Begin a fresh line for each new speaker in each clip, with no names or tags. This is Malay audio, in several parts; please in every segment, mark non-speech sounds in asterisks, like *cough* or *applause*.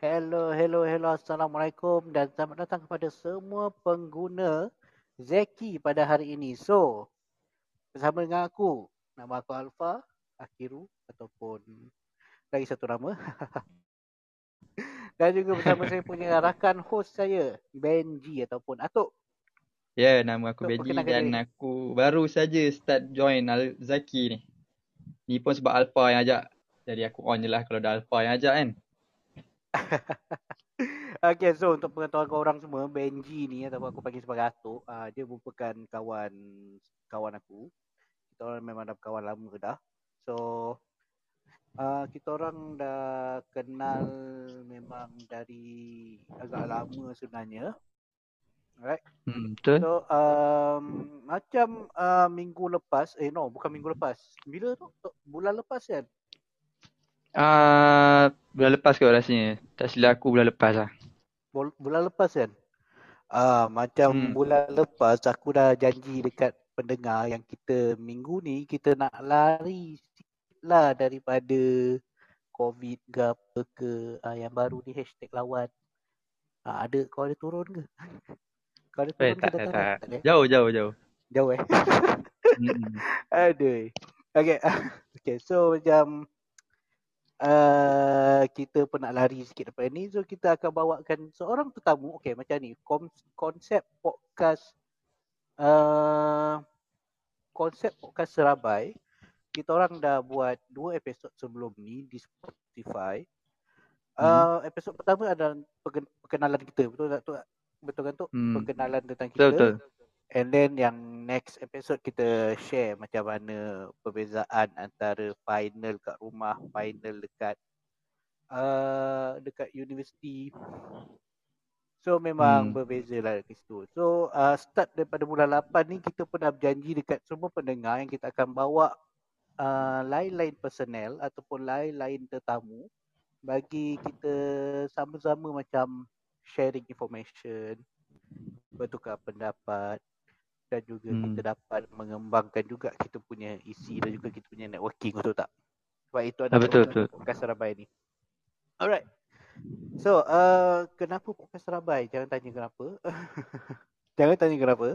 Hello, hello, hello. Assalamualaikum dan selamat datang kepada semua pengguna Zeki pada hari ini. So, bersama dengan aku, nama aku Alfa, Akiru ataupun lagi satu nama. *laughs* dan juga bersama saya punya *laughs* rakan host saya, Benji ataupun Atuk.
Ya, yeah, nama aku
Untuk
Benji dan
diri.
aku baru saja start join Al Zaki ni. Ni pun sebab Alpha yang ajak. Jadi aku on je lah kalau dah Alpha yang ajak kan. *laughs*
Okay, so untuk pengetahuan kau orang semua, Benji ni ataupun aku panggil sebagai Atuk, uh, dia merupakan kawan kawan aku. Kita orang memang dah kawan lama dah. So, uh, kita orang dah kenal memang dari agak lama sebenarnya. Alright.
Hmm, betul.
So, um, macam uh, minggu lepas, eh no, bukan minggu lepas. Bila tu? Tu- Bulan lepas kan?
Ah, bulan lepas kot rasanya. Tak silap aku bulan lepas lah.
Bul- Bulan lepas kan? Ah, macam
Hmm.
bulan lepas aku dah janji dekat pendengar yang kita minggu ni kita nak lari lah daripada COVID ke apa ke ah, yang baru ni hashtag lawan. Ah, ada kau ada turun ke? *laughs* Kau ada
Eh,
turun ke
tak,
datang
tak,
tak?
tak. Jauh, jauh, jauh.
Jauh eh. *laughs* Aduh. Okay. *laughs* okay. So macam uh, kita pun nak lari sikit daripada ni. So kita akan bawakan seorang tetamu. Okay macam ni. Konsep podcast uh, konsep podcast Serabai. Kita orang dah buat dua episod sebelum ni di Spotify. Uh, episod pertama adalah perken- perkenalan kita. Betul tak? Betul, tak? betul kan tu?
Hmm.
Perkenalan tentang kita.
Betul, betul.
And then yang next episode kita share macam mana perbezaan antara final kat rumah, final dekat uh, dekat universiti. So memang
Hmm.
berbeza lah dekat situ. So uh, start daripada bulan 8 ni kita pun dah berjanji dekat semua pendengar yang kita akan bawa uh, lain-lain personel ataupun lain-lain tetamu bagi kita sama-sama macam sharing information, bertukar pendapat dan juga
Hmm.
kita dapat mengembangkan juga kita punya isi dan juga kita punya networking betul tak? Sebab itu
Ah,
adalah
betul, betul.
podcast Serabai ni. Alright. So, uh, kenapa podcast Serabai? Jangan tanya kenapa. *laughs* Jangan tanya kenapa.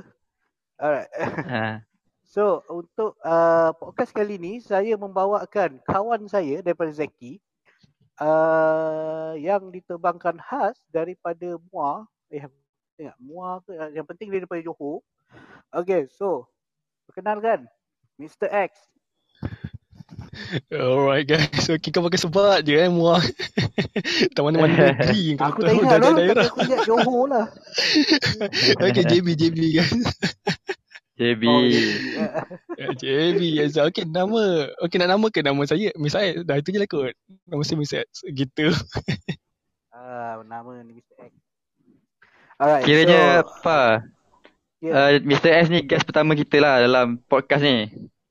Alright.
Ah. *laughs*
So, untuk uh, podcast kali ni saya membawakan kawan saya daripada Zeki uh, yang diterbangkan khas daripada Muar. Eh, tengok Muar ke? Yang penting dia daripada Johor. Okay, so perkenalkan Mr. X.
Alright guys, okay kau pakai sebat je eh muah. *laughs* tak mana-mana *laughs* negeri kau
Aku
tahu
tak ingat
dah
lah,
daerah.
aku ingat Johor lah. *laughs*
Okay JB JB guys.
JB.
Oh,
JB yes. Okay nama, okay nak nama ke nama saya? Miss Ais, dah itu je lah kot. Nama saya Miss Ais, gitu.
Ah, nama ni Mr. X. Alright,
Kiranya
so,
apa?
Yeah,
Uh, Mr. S ni guest pertama kita lah dalam podcast ni.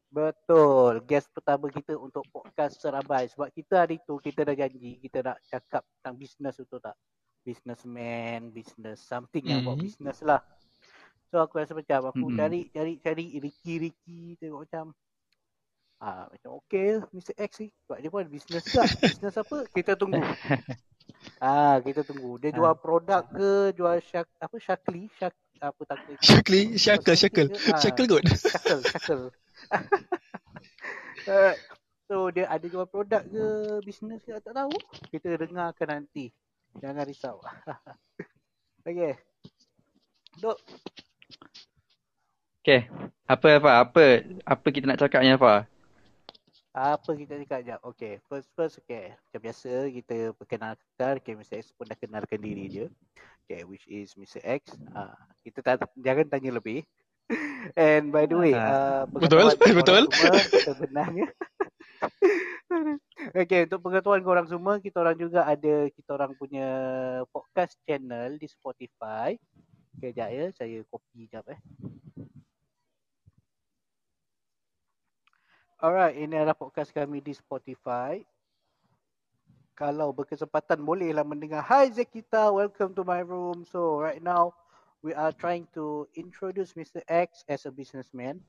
betul. Guest pertama kita untuk podcast Serabai. Sebab kita hari tu, kita dah janji, kita nak cakap tentang business betul tak? Businessman, business, something yang about
Mhm.
business lah. So aku rasa macam aku
Mm-mm.
cari cari cari Ricky-Ricky tengok macam ah macam okay Mr. X ni sebab dia pun ada business tak? business apa? Kita tunggu. *laughs* ah kita tunggu. Dia jual produk ke, jual syak apa Shakli, syak apa tak.
Syakli, Syakal, Syakal.
Ah.
Syakal kot.
Shackle, shackle. Alright. *laughs* So dia ada jual produk ke bisnes ke tak tahu. Kita dengarkan nanti. Jangan risau. *laughs* okay. Dok,
Okay. Apa apa apa apa kita nak cakap ni apa?
Apa kita cakap jap? Okay, first first okay. Macam biasa kita perkenalkan, okay Mr. X pun dah kenalkan diri dia. Okay, which is Mr. X. Ah, kita tak, jangan tanya lebih. *laughs* And by the way, uh.
Betul, betul.
semua sebenarnya. *laughs* okay, untuk pengetahuan korang semua, kita orang juga ada kita orang punya podcast channel di Spotify. Okay, sekejap ya, saya copy sekejap eh. Alright, ini adalah podcast kami di Spotify. Kalau berkesempatan bolehlah mendengar. Hi Zekita, welcome to my room. So right now we are trying to introduce Mr. X as a businessman.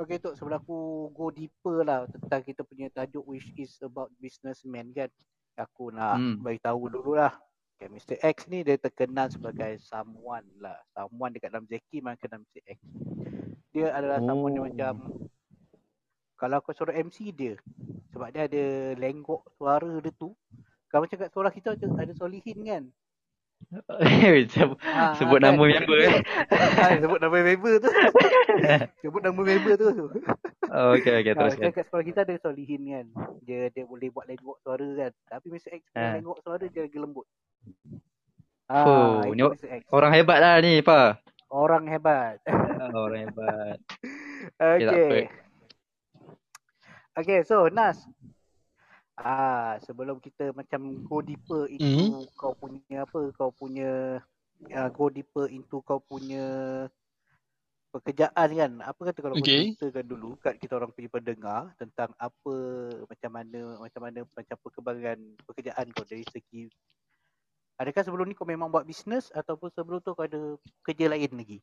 Okay Tok, sebelum aku go deeper lah tentang kita punya tajuk which is about businessman kan. Aku nak
Hmm.
bagi tahu dululah. Okay, Mr. X ni dia terkenal sebagai someone lah. Someone dekat dalam Zeki memang kenal Mr. X. Dia adalah someone yang
Oh.
macam kalau kau suruh MC dia sebab dia ada lenggok suara dia tu. Kalau macam kat sekolah kita ada, ada Solihin kan. *laughs*
Sebut,
Ah,
sebut
kan?
nama member eh.
Ah, sebut nama member tu. *laughs* sebut nama member tu.
Oh, okay, okay,
Ha,
teruskan.
kan kat sekolah kita ada Solihin kan. Dia dia boleh buat lenggok suara kan. Tapi Mr. X punya
Ha.
lenggok suara dia lagi lembut.
Oh,
Ah,
ni
itu
o-
Mr. X.
Orang hebat lah ni, Pa.
Orang hebat.
Oh, orang hebat. *laughs* Okay,
okay. Okay, so Nas. Ah, sebelum kita macam go deeper into kau punya apa, kau punya uh, go deeper into kau punya pekerjaan kan. Apa kata kalau kau
Okay.
ceritakan dulu kat kita orang punya pendengar tentang apa macam mana macam mana macam perkembangan pekerjaan kau dari segi Adakah sebelum ni kau memang buat bisnes ataupun sebelum tu kau ada kerja lain lagi?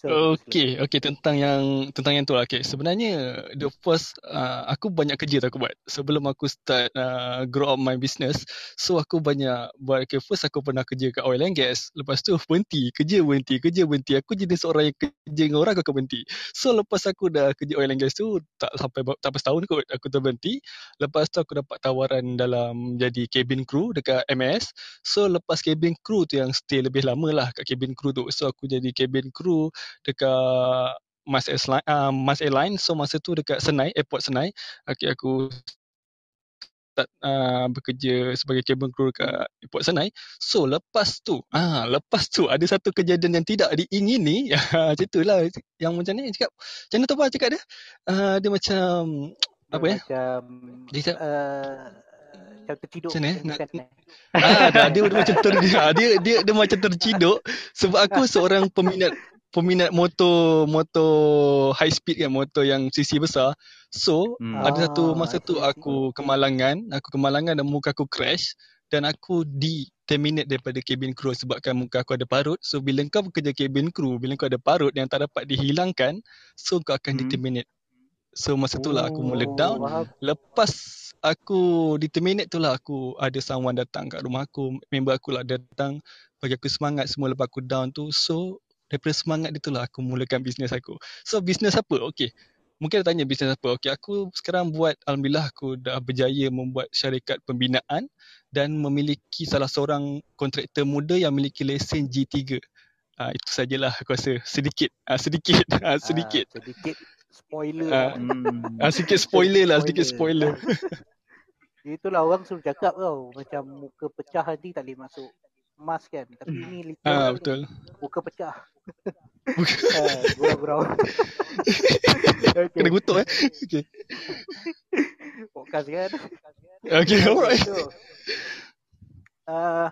Okay, okay tentang yang tentang yang tu lah. Okay, sebenarnya the first uh, aku banyak kerja tu aku buat sebelum aku start uh, grow up my business. So aku banyak buat. Okay, first aku pernah kerja kat oil and gas. Lepas tu berhenti, kerja berhenti, kerja berhenti. Aku jenis orang yang kerja dengan orang aku akan berhenti. So lepas aku dah kerja oil and gas tu tak sampai tak sampai setahun kot aku terberhenti. Lepas tu aku dapat tawaran dalam jadi cabin crew dekat MS. So lepas cabin crew tu yang stay lebih lama lah kat cabin crew tu. So aku jadi cabin crew dekat Mas Airline, uh, Mas Airline. So masa tu dekat Senai, airport Senai. Okay, aku start uh, bekerja sebagai cabin crew dekat airport Senai. So lepas tu, ah lepas tu ada satu kejadian yang tidak diingini. *laughs* macam tu lah. Yang macam ni cakap, macam mana tu apa cakap dia? Uh, dia macam,
Dia
apa ya?
Macam
Dia cakap,
uh, macam terciduk.
Macam mana?
macam
Nak-
kan, eh?
Ah, dah, dia, dia macam ter dia, dia dia dia macam terciduk sebab aku seorang peminat peminat motor motor high speed kan motor yang cc besar. So
Hmm.
ada satu
Ah,
masa tu aku kemalangan, aku kemalangan dan muka aku crash dan aku di terminate daripada cabin crew sebabkan muka aku ada parut. So bila kau bekerja cabin crew, bila kau ada parut yang tak dapat dihilangkan, so kau akan
Hmm.
di terminate. So masa tu lah aku mula
Oh,
down. Lepas aku di terminate tu lah aku ada someone datang kat rumah aku. Member aku lah datang bagi aku semangat semua lepas aku down tu. So daripada semangat dia tu lah aku mulakan bisnes aku. So bisnes apa? Okay. Mungkin ada tanya bisnes apa. Okay aku sekarang buat Alhamdulillah aku dah berjaya membuat syarikat pembinaan dan memiliki salah seorang kontraktor muda yang memiliki lesen G3. Ah itu sajalah aku rasa sedikit ah sedikit *laughs* ah sedikit
Ah, sedikit spoiler. Lah.
Hmm. *laughs*
ah sedikit spoiler lah sedikit spoiler. *laughs*
Itulah orang suruh cakap tau. Macam muka pecah nanti tak boleh masuk emas kan. Tapi ini literal
Ah
ni.
betul.
Muka pecah. Ah, *laughs* Gurau-gurau. *laughs* okay.
Kena kutuk eh. Okay.
Podcast kan.
Okay, *laughs* alright.
So, uh,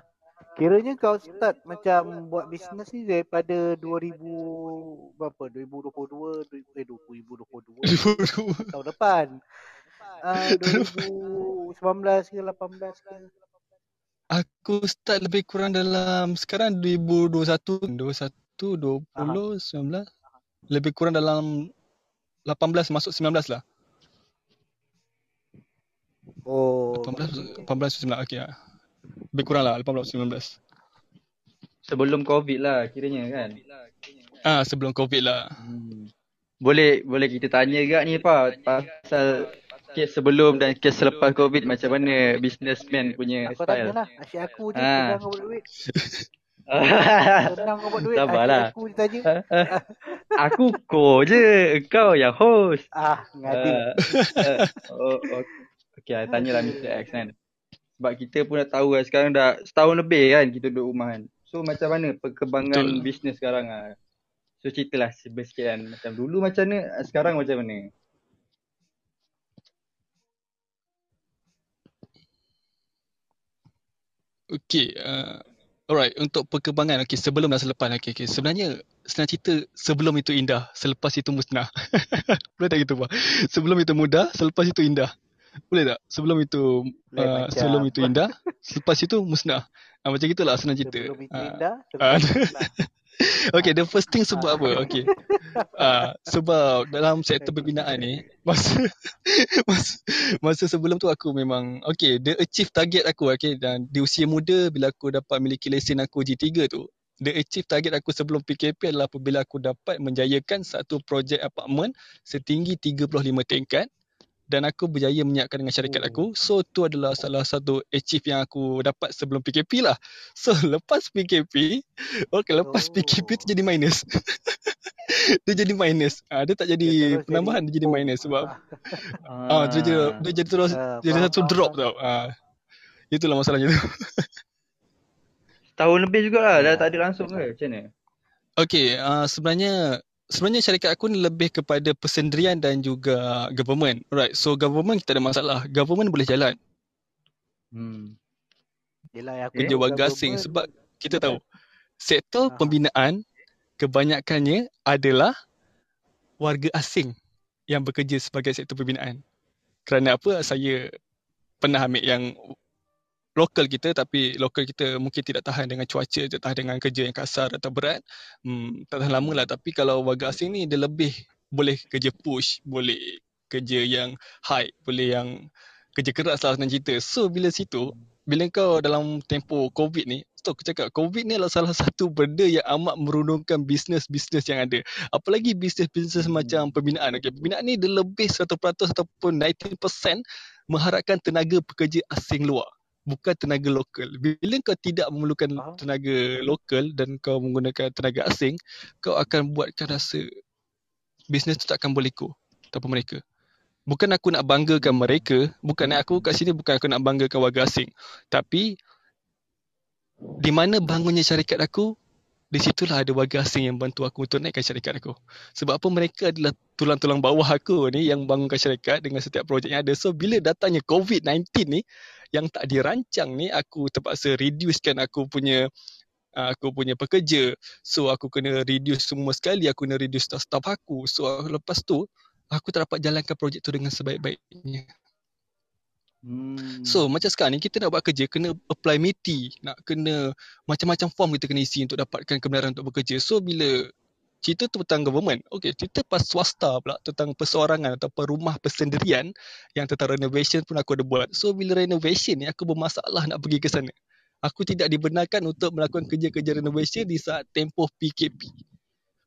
kiranya kau start macam buat bisnes ni daripada 2000 berapa? 2022, 2000, eh 2022 tahun depan. Uh, 2019 ke 18 ke?
Aku start lebih kurang dalam sekarang 2021, 21, 20, 19. Lebih kurang dalam 18 masuk 19 lah.
Oh.
18, 18 19 okey lah. Lebih kurang lah 18 19.
Sebelum COVID lah kiranya kan.
Ah sebelum Covid lah.
Hmm. Boleh boleh kita tanya juga ni Pak pasal kes sebelum dan kes selepas COVID macam mana businessman punya
tanya
style.
lah. Asyik aku je
Ah.
senang kau buat duit. *laughs* Senang kau buat duit.
Sabarlah.
Aku je tanya.
Aku ko je, kau yang host.
Ah, ngadi.
Uh, uh, oh, oh, okay, I tanyalah Mr. X kan. Sebab kita pun dah tahu kan sekarang dah setahun lebih kan kita duduk rumah kan. So macam mana perkembangan
Betul.
bisnes sekarang ah? So ceritalah sikit kan. Macam dulu macam mana, sekarang macam mana?
Okey, uh, alright untuk perkembangan okey sebelum dan selepas okey okey. Sebenarnya senang cerita sebelum itu indah, selepas itu musnah. *laughs* Boleh tak gitu Pak? Sebelum itu mudah, selepas itu indah. Boleh tak? Sebelum itu
Lain
uh,
macam.
sebelum itu indah, selepas itu musnah. Ah, macam gitulah senang cerita.
Sebelum itu
Ah,
indah,
Ah.
sebelum *laughs* indah.
Okay, the first thing sebab apa? Okay. Uh, sebab dalam sektor pembinaan ni, masa, *laughs* masa, masa sebelum tu aku memang, okay, the achieve target aku, okay, dan di usia muda bila aku dapat miliki lesen aku G3 tu, the achieve target aku sebelum PKP adalah apabila aku dapat menjayakan satu projek apartmen setinggi 35 tingkat dan aku berjaya menyiapkan dengan syarikat
Oh.
aku. So tu adalah salah satu achieve yang aku dapat sebelum PKP lah. *laughs* So lepas PKP, okay lepas
Oh.
PKP tu jadi minus. *laughs* dia jadi minus. Ah dia tak jadi
Dia
penambahan
jadi
dia jadi minus sebab *laughs*
Ah.
ah dia jadi dia jadi terus
Ah,
jadi satu drop tau. Ah itulah masalahnya tu.
Tahun lebih jugalah dah
Ya.
tak ada langsung ke macam mana?
Okay, uh, sebenarnya sebenarnya syarikat aku ni lebih kepada persendirian dan juga government. Alright, so government kita ada masalah. Government boleh jalan.
Hmm.
Yelah, aku
Kerja warga asing sebab kita tahu sektor
Aha.
pembinaan kebanyakannya adalah warga asing yang bekerja sebagai sektor pembinaan. Kerana apa? Saya pernah ambil yang lokal kita tapi lokal kita mungkin tidak tahan dengan cuaca, tidak tahan dengan kerja yang kasar atau berat. Hmm, tak tahan lama lah. Tapi kalau warga asing ni dia lebih boleh kerja push, boleh kerja yang high, boleh yang kerja keras lah senang cerita. So bila situ, bila kau dalam tempoh COVID ni, so aku cakap COVID ni adalah salah satu benda yang amat merunungkan bisnes-bisnes yang ada. Apalagi bisnes-bisnes macam pembinaan. Okay, pembinaan ni dia lebih 100% ataupun 19% mengharapkan tenaga pekerja asing luar. Bukan tenaga lokal. Bila kau tidak memerlukan
Faham.
tenaga lokal dan kau menggunakan tenaga asing, kau akan buatkan rasa bisnes tu tak akan boleh go tanpa mereka. Bukan aku nak banggakan mereka, bukan aku kat sini bukan aku nak banggakan warga asing. Tapi di mana bangunnya syarikat aku, di situlah ada warga asing yang bantu aku untuk naikkan syarikat aku. Sebab apa mereka adalah tulang-tulang bawah aku ni yang bangunkan syarikat dengan setiap projek yang ada. So bila datangnya COVID-19 ni yang tak dirancang ni aku terpaksa reducekan aku punya uh, aku punya pekerja. So aku kena reduce semua sekali, aku kena reduce staff-staff aku. So lepas tu aku tak dapat jalankan projek tu dengan sebaik-baiknya.
Hmm.
So macam sekarang ni kita nak buat kerja kena apply MITI, nak kena macam-macam form kita kena isi untuk dapatkan kebenaran untuk bekerja. So bila cerita tu tentang government, okay cerita pas swasta pula tentang perseorangan atau rumah persendirian yang tentang renovation pun aku ada buat. So bila renovation ni aku bermasalah nak pergi ke sana. Aku tidak dibenarkan untuk melakukan kerja-kerja renovation di saat tempoh PKP.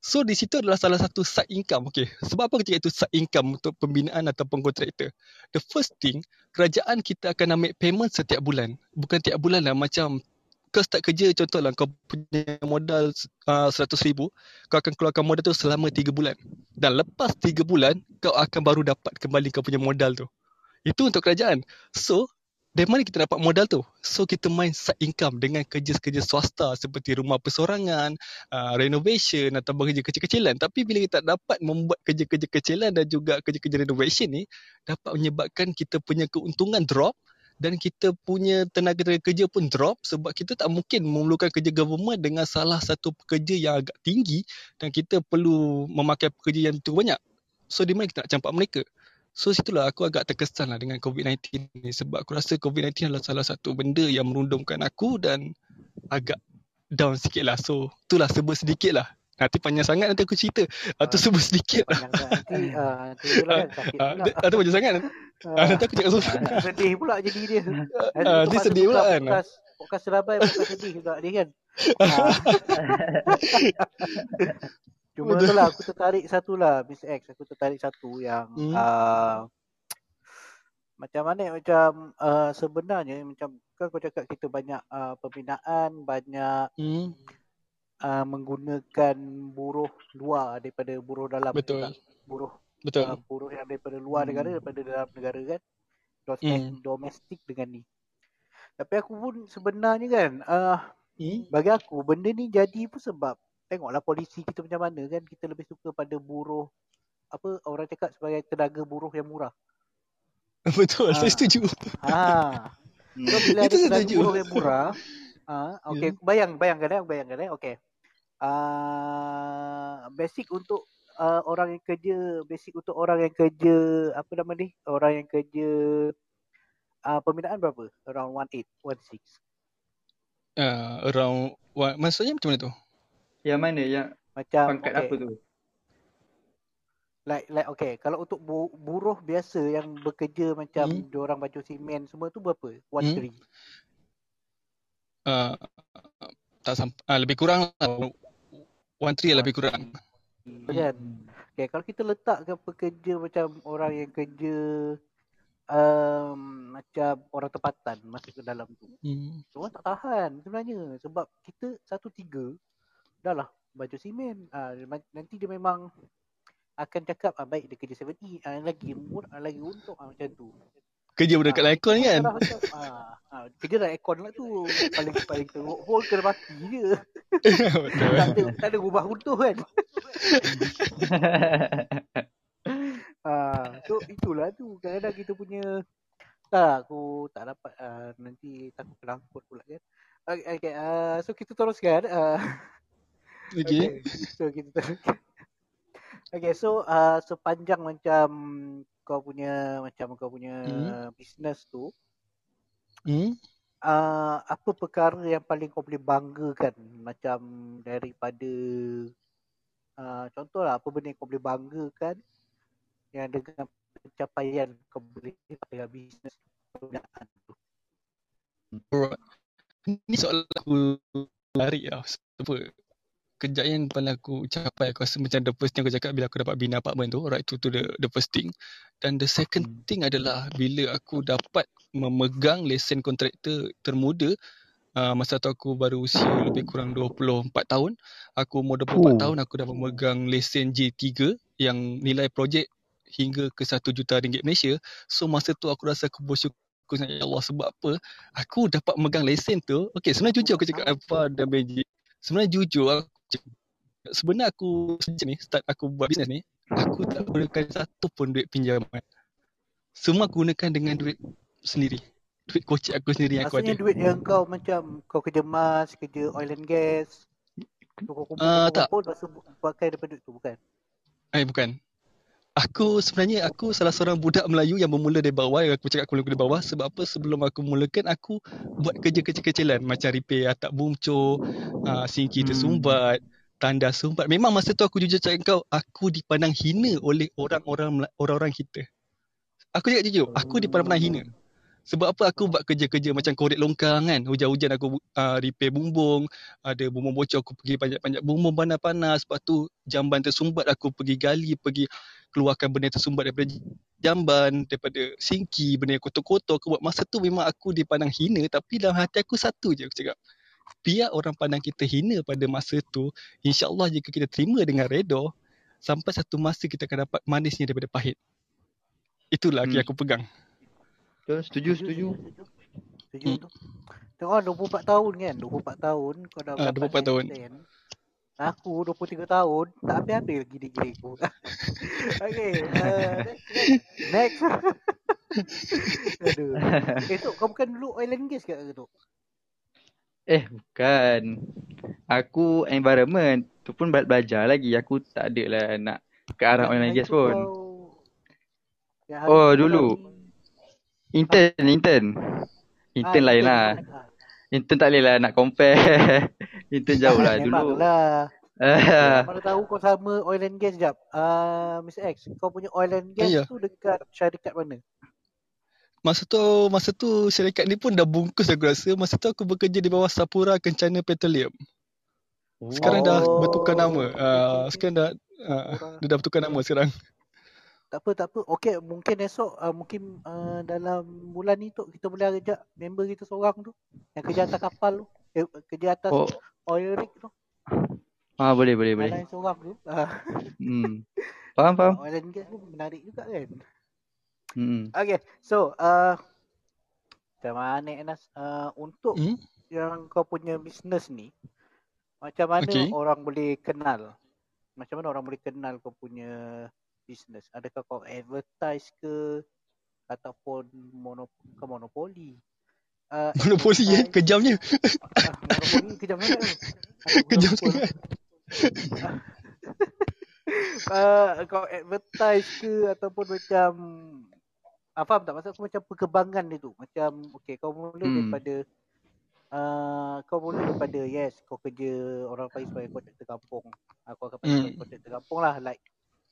So di situ adalah salah satu side income. Okay. Sebab apa kita itu side income untuk pembinaan ataupun kontraktor? The first thing, kerajaan kita akan ambil payment setiap bulan. Bukan tiap bulan lah macam kau start kerja contohlah kau punya modal uh, 100 ribu, kau akan keluarkan modal tu selama 3 bulan. Dan lepas 3 bulan, kau akan baru dapat kembali kau punya modal tu. Itu untuk kerajaan. So, dari mana kita dapat modal tu? So, kita main side income dengan kerja-kerja swasta seperti rumah persorangan, uh, renovation atau kerja kecil-kecilan. Tapi bila kita dapat membuat kerja-kerja kecilan dan juga kerja-kerja renovation ni, dapat menyebabkan kita punya keuntungan drop dan kita punya tenaga-tenaga kerja pun drop sebab kita tak mungkin memerlukan kerja government dengan salah satu pekerja yang agak tinggi dan kita perlu memakai pekerja yang tu banyak. So di mana kita nak campak mereka? So situlah aku agak terkesan lah dengan COVID-19 ni sebab aku rasa COVID-19 adalah salah satu benda yang merundumkan aku dan agak down sikit lah. So itulah sebut sedikit lah. Nanti panjang sangat nanti aku cerita. Atau
Ah,
sebut sedikit lah.
Panjang tak *laughs* nanti ah, nanti tu lah kan sakit
Ah,
pula.
Atau panjang sangat. Ah, nanti aku cakap susah.
Ah, sedih pula jadi dia.
Ah,
tu
dia sedih pula kan?
Podcast, podcast Serabai podcast sedih juga dia kan. *laughs* *laughs* Cuma tu lah aku tertarik satu lah Miss X aku tertarik satu yang
Hmm.
uh, macam mana macam uh, sebenarnya macam kan kau cakap kita banyak uh, pembinaan banyak
Hmm,
uh, menggunakan buruh luar daripada buruh dalam
betul.
juga. buruh
Betul.
uh, buruh yang daripada luar
Hmm.
negara daripada dalam negara kan Domestik,
Hmm.
domestik dengan ni tapi aku pun sebenarnya kan uh,
Hmm.
bagi aku benda ni jadi pun sebab tengoklah polisi kita macam mana kan kita lebih suka pada buruh apa orang cakap sebagai tenaga buruh yang murah. *laughs*
Betul, saya
Ah.
setuju.
Ha. *laughs* So bila ada
Itu saya
tenaga
setuju.
buruh yang murah, ah okey bayang bayangkan eh bayangkan eh okey. Ah basic untuk uh, orang yang kerja basic untuk orang yang kerja apa nama ni? Orang yang kerja uh, pembinaan berapa? Around 18, 16.
Uh, around what, maksudnya macam mana tu?
Yang mana yang
Macam
pangkat
okay,
apa tu?
like like okay, kalau untuk bu- buruh biasa yang bekerja macam
Hmm.
hmm. orang baju simen semua tu berapa? One
Hmm.
three.
Uh, tak sampai, uh, lebih kurang lah. One three lebih kurang.
Kan? Okay, kalau kita letakkan pekerja macam orang yang kerja um, macam orang tempatan masuk ke dalam tu.
Hmm.
Orang tak tahan sebenarnya sebab kita satu tiga dah lah baju simen. Ah, nanti dia memang akan cakap ah, baik dia kerja 7E ah, lagi mur, ah, lagi untung ah, macam tu.
Kerja pun dekat
Ah,
aircon kan?
macam, ah, ah, kerja dah aircon lah tu. Paling paling teruk pun kena mati je. *laughs*
Betul.
tak ada tak ada runtuh kan. *laughs* Ah, so itulah tu kadang-kadang kita punya tak aku tak dapat uh, nanti takut kelangkut pula kan. Okay, okay uh, so kita teruskan. Uh,
Okay.
So kita. *laughs* Okay so uh, sepanjang macam kau punya macam kau punya
Hmm.
business tu
Hmm.
uh, apa perkara yang paling kau boleh banggakan macam daripada uh, contohlah apa benda yang kau boleh banggakan yang dengan pencapaian kau boleh dalam bisnes perniagaan tu.
Alright. Ni soalan aku lari lah. Sebab kejayaan paling aku capai aku rasa macam the first thing aku cakap bila aku dapat bina apartment tu. Right, tu tu the, the first thing. Dan the second
Hmm.
thing adalah bila aku dapat memegang lesen kontraktor termuda Uh, masa tu aku baru usia lebih kurang 24 tahun. Aku umur 24
Oh.
tahun aku dah memegang lesen J3 yang nilai projek hingga ke 1 juta ringgit Malaysia. So masa tu aku rasa aku bersyukur sangat ya Allah sebab apa? Aku dapat memegang lesen tu. Okay sebenarnya jujur aku cakap apa dan Benji. Sebenarnya jujur aku sebenarnya aku sejak ni start aku buat bisnes ni aku tak gunakan satu pun duit pinjaman. Semua aku gunakan dengan duit sendiri. Duit kocek aku sendiri yang aku
Maksudnya
ada.
duit yang kau macam kau kerja mas, kerja oil and gas. Kau kumpul kumpul
tak.
kumpul lepas tu bu- pakai daripada duit tu bukan?
Eh bukan. Aku sebenarnya aku salah seorang budak Melayu yang bermula dari bawah yang aku cakap aku mula dari bawah sebab apa sebelum aku mulakan aku buat kerja kecil-kecilan macam repair atap bungcur, uh, sinki
Hmm.
tersumbat, tanda sumbat. Memang masa tu aku jujur cakap kau aku dipandang hina oleh orang-orang orang-orang kita. Aku cakap jujur, aku dipandang hina. Sebab apa aku buat kerja-kerja macam korek longkang kan. Hujan-hujan aku uh, repair bumbung. Ada bumbung bocor aku pergi panjat-panjat bumbung panas-panas. Lepas tu jamban tersumbat aku pergi gali, pergi keluarkan benda tersumbat daripada jamban, daripada sinki, benda yang kotor-kotor. Aku buat masa tu memang aku dipandang hina. Tapi dalam hati aku satu je aku cakap. Biar orang pandang kita hina pada masa tu. InsyaAllah jika kita terima dengan redha. Sampai satu masa kita akan dapat manisnya daripada pahit. Itulah
Hmm.
yang aku pegang.
Betul, setuju, setuju.
Setuju
Hmm.
tu. Tengok 24 tahun kan, 24 tahun kau dah
Ah,
dapat
24 tahun.
lesen. Aku 23 tahun, tak habis-habis lagi degree aku. *laughs* okay, uh, next. *laughs* Aduh. Eh, Tok, kau bukan dulu oil and gas ke tu?
Eh, bukan. Aku environment. Tu pun bela- belajar lagi. Aku tak ada lah nak ke arah oil and gas pun. Oh, dulu. Intern, intern. Intern lain lah. Intern tak boleh lah nak compare. *laughs* intern jauh lah dulu.
Memanglah.
Ah, *laughs*
Mana tahu kau sama oil and gas jap. Ah, Mr. X, kau punya oil and gas
Ya.
tu dekat syarikat mana?
Masa tu masa tu syarikat ni pun dah bungkus aku rasa. Masa tu aku bekerja di bawah Sapura Kencana Petroleum. Sekarang dah
Oh.
bertukar nama. Uh, sekarang dah uh,
Sapura.
dia dah bertukar nama sekarang.
Tak apa, tak apa. Okey, mungkin esok, uh, mungkin uh, dalam bulan ni tu kita boleh ajak member kita seorang tu. Yang kerja atas kapal tu. Eh, kerja atas
Oh,
oil rig tu.
ah boleh boleh boleh.
Lain seorang tu. *laughs*
Hmm. Faham faham.
oil and gas pun menarik juga kan.
Hmm.
Okay, so uh, macam mana Enas? Uh, untuk
Hmm?
yang kau punya business ni, macam mana
Okey.
orang boleh kenal? Macam mana orang boleh kenal kau punya business? Adakah kau advertise ke ataupun monop ke monopoli? Uh,
Monopoli eh
advertise-
kejamnya.
Monopoli *laughs* kejam sangat tu. Aku
Kejam sangat. *laughs*
uh, kau advertise ke ataupun macam ah, faham tak maksud aku macam perkembangan dia tu macam okay kau mula
Hmm.
daripada uh, kau mula daripada yes kau kerja orang panggil sebagai kontraktor kampung. Uh, kau akan panggil
Hmm.
kontraktor kampung lah like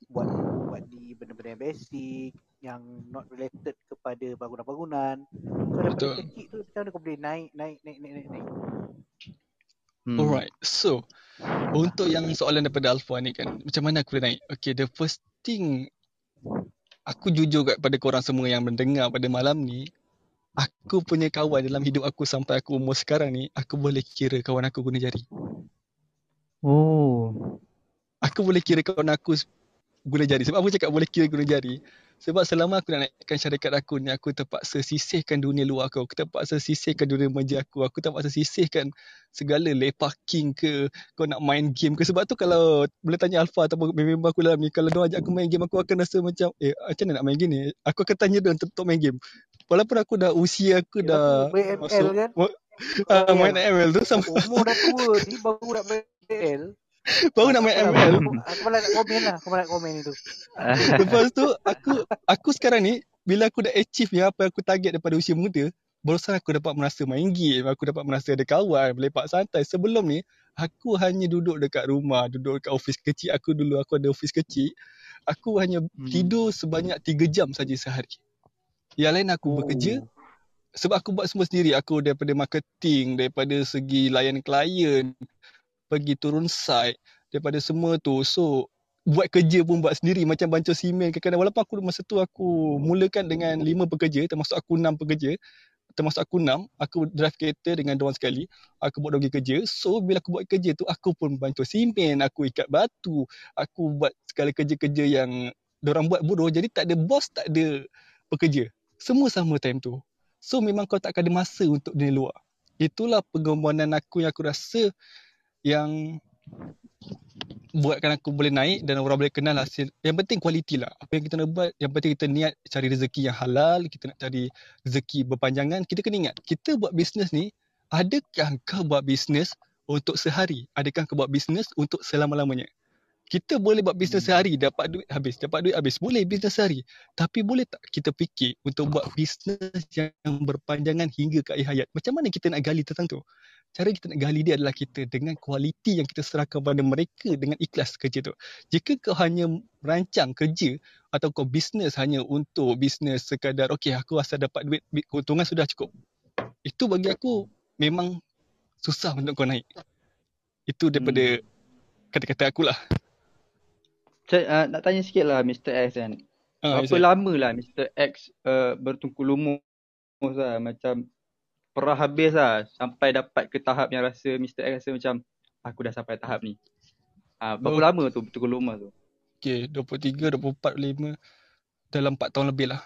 buat buat di benda-benda yang basic yang not related kepada bangunan-bangunan. So daripada
Betul.
kecil tu macam mana kau boleh naik naik naik naik naik. naik.
Hmm.
Alright, so untuk yang soalan daripada Alfa ni kan, macam mana aku boleh naik? Okay, the first thing aku jujur kat pada korang semua yang mendengar pada malam ni, aku punya kawan dalam hidup aku sampai aku umur sekarang ni, aku boleh kira kawan aku guna jari.
Oh.
Aku boleh kira kawan aku guna jari. Sebab aku cakap boleh kira guna jari? Sebab selama aku nak naikkan syarikat aku ni, aku terpaksa sisihkan dunia luar aku. Aku terpaksa sisihkan dunia meja aku. Aku terpaksa sisihkan segala lepaking ke, kau nak main game ke. Sebab tu kalau boleh tanya Alpha ataupun member aku dalam ni, kalau dia ajak aku main game, aku akan rasa macam, eh macam mana nak main game ni? Aku akan tanya dia untuk, untuk main game. Walaupun aku dah usia aku
Ya,
dah
BML
masuk
kan? *laughs*
ah, main ML tu sama
Umur dah tua ni baru nak main BML.
Baru nak main ML.
Aku, malah nak komen lah. Aku malah nak komen itu. *laughs*
Lepas tu aku aku sekarang ni bila aku dah achieve yang apa yang aku target daripada usia muda, barusan aku dapat merasa main game, aku dapat merasa ada kawan, melepak santai. Sebelum ni aku hanya duduk dekat rumah, duduk dekat office kecil aku dulu aku ada office kecil. Aku hanya
Hmm.
tidur sebanyak 3 jam saja sehari. Yang lain aku bekerja sebab aku buat semua sendiri. Aku daripada marketing, daripada segi layan klien, pergi turun site, daripada semua tu. So buat kerja pun buat sendiri. Macam bancuh simen kadang-kadang walaupun aku masa tu aku mulakan dengan lima pekerja termasuk aku enam pekerja termasuk aku enam aku drive kereta dengan diorang sekali aku buat pergi kerja. So bila aku buat kerja tu aku pun bancuh simen aku ikat batu aku buat segala kerja-kerja yang diorang buat bodoh. Jadi tak ada bos tak ada pekerja. Semua sama time tu. So memang kau tak ada masa untuk dunia luar. Itulah pengorbanan aku yang aku rasa yang buatkan aku boleh naik dan orang boleh kenal hasil. Yang penting kualiti lah. Apa yang kita nak buat, yang penting kita niat cari rezeki yang halal, kita nak cari rezeki berpanjangan. Kita kena ingat, kita buat bisnes ni, adakah kau buat bisnes untuk sehari? Adakah kau buat bisnes untuk selama-lamanya? Kita boleh buat bisnes sehari, dapat duit habis, dapat duit habis. Boleh bisnes sehari. Tapi boleh tak kita fikir untuk buat bisnes yang berpanjangan hingga ke akhir hayat? Macam mana kita nak gali tentang tu? Cara kita nak gali dia adalah kita dengan kualiti yang kita serahkan pada mereka dengan ikhlas kerja tu. Jika kau hanya merancang kerja atau kau bisnes hanya untuk bisnes sekadar okey aku asal dapat duit, keuntungan sudah cukup. Itu bagi aku memang susah untuk kau naik. Itu daripada
Hmm.
kata-kata aku lah.
Cik, uh, nak tanya sikit lah Mr. X kan.
Ah,
Berapa lama lah Mr. X uh, bertungku lumus lah macam perah habis lah sampai dapat ke tahap yang rasa Mr. X rasa macam aku dah sampai tahap ni. Uh, berapa
Oh.
lama tu bertungku lumus tu?
Okey, 23, 24, 5 dalam 4 tahun lebih lah.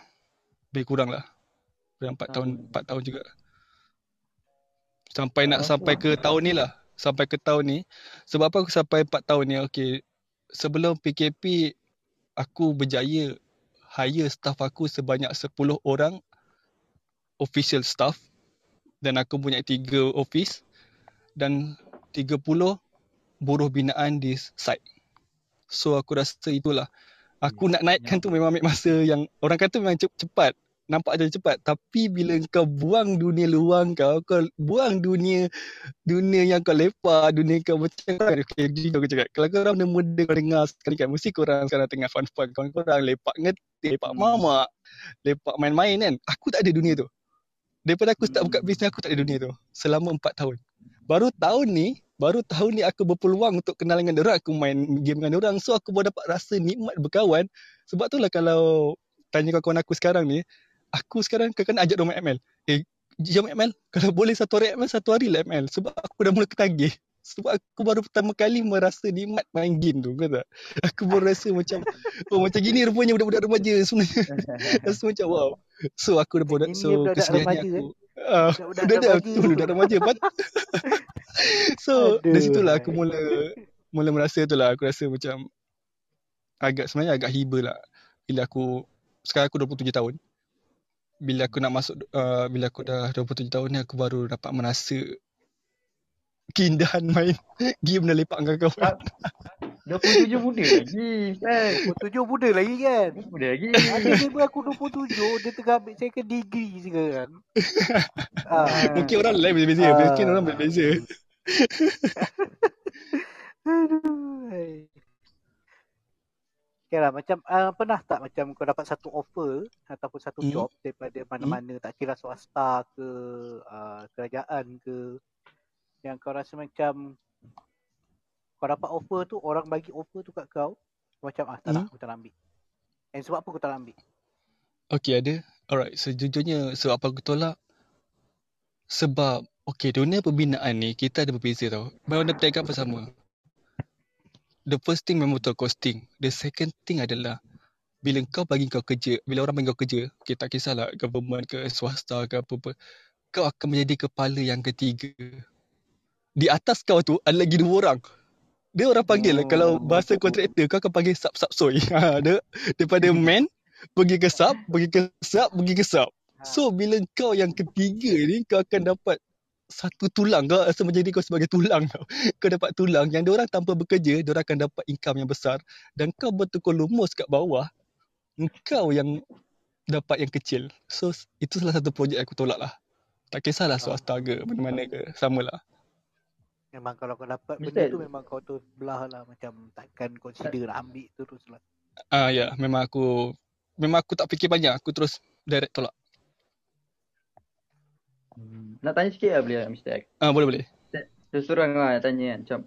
Lebih kurang lah. Dalam 4 tahun, 4 tahun juga. Sampai nak sampai ke tahun ni lah. Sampai ke tahun ni. Sebab apa aku sampai 4 tahun ni? Okey, sebelum PKP aku berjaya hire staff aku sebanyak 10 orang official staff dan aku punya 3 office dan 30 buruh binaan di site. So aku rasa itulah. Aku nak naikkan tu memang ambil masa yang orang kata memang cep- cepat. Nampak je cepat. Tapi bila kau buang dunia luar kau, kau buang dunia dunia yang kau lepak, dunia kau macam kau okay, jujur aku cakap. Kalau korang benda muda kau dengar sekali kan, mesti korang sekarang tengah fun-fun. Korang lepak ngetik, lepak mamak, lepak main-main kan. Aku tak ada dunia tu. Daripada aku start buka
Hmm.
bisnes aku tak ada dunia tu. Selama 4 tahun. Baru tahun ni, baru tahun ni aku berpeluang untuk kenal dengan orang, aku main game dengan orang. So aku baru dapat rasa nikmat berkawan. Sebab tu lah kalau tanya kawan-kawan aku sekarang ni, aku sekarang kadang-kadang ajak dia main ML. Eh, jom ML. Kalau boleh satu hari ML, satu hari lah ML. Sebab aku dah mula ketagih. Sebab aku baru pertama kali merasa nikmat main game tu. Kau tak? Aku baru rasa macam, *laughs* oh macam gini rupanya budak-budak remaja sebenarnya. *laughs* rasa macam wow. So aku dah budak, so kesedihannya
remaja,
aku. Ah,
Budak-budak
dah dah
remaja
betul
tu.
budak remaja. Pat. *laughs* so dari
Aduh.
situlah aku mula mula merasa tu lah. Aku rasa macam agak sebenarnya agak hiba lah. Bila aku, sekarang aku 27 tahun. Bila aku nak masuk, uh, bila aku dah 27 tahun ni aku baru dapat merasa keindahan main *laughs* game dan lepak dengan kawan.
27 muda lagi. Kan?
27 muda lagi kan?
Muda lagi.
Ada neighbor aku 27, dia tengah ambil second degree sekarang. *laughs* ah.
Mungkin orang lain beza-beza.
Ah.
Mungkin orang berbeza.
Aduh. *laughs* hai. Okay lah, macam uh, pernah tak macam kau dapat satu offer ataupun satu
Hmm.
job daripada mana-mana tak kira swasta ke uh, kerajaan ke yang kau rasa macam kau dapat offer tu orang bagi offer tu kat kau macam ah tak nak
Hmm.
aku tak nak ambil. And sebab apa kau tak nak ambil?
Okay ada. Alright, sejujurnya sebab apa aku tolak? Sebab, okay, dunia pembinaan ni kita ada berbeza tau. Mana perniagaan pun sama. The first thing memang betul costing. The second thing adalah bila kau bagi kau kerja, bila orang bagi kau kerja, okay, tak kisahlah government ke swasta ke apa-apa, kau akan menjadi kepala yang ketiga. Di atas kau tu ada lagi dua orang. Dia orang panggil lah, kalau bahasa kontraktor kau akan panggil sub-sub soy. *laughs* Ha, dia, daripada man, pergi ke sub, pergi ke sub, pergi ke sub.
Ha.
So bila kau yang ketiga ni kau akan dapat satu tulang kau rasa menjadi kau sebagai tulang tau. *laughs* Kau dapat tulang yang orang tanpa bekerja dia akan dapat income yang besar dan kau betul-betul lumus kat bawah kau yang dapat yang kecil. So itu salah satu projek aku tolak lah. Tak kisahlah swasta ke mana-mana ke samalah.
Memang kalau kau dapat benda
Mister-
tu memang kau tu belah lah macam takkan consider nak ambil terus lah.
Ah ya, memang aku memang aku tak fikir banyak, aku terus direct tolak.
Hmm. Nak tanya sikit lah boleh Mr. X?
Ah boleh boleh.
Terus terang lah nak tanya kan. Macam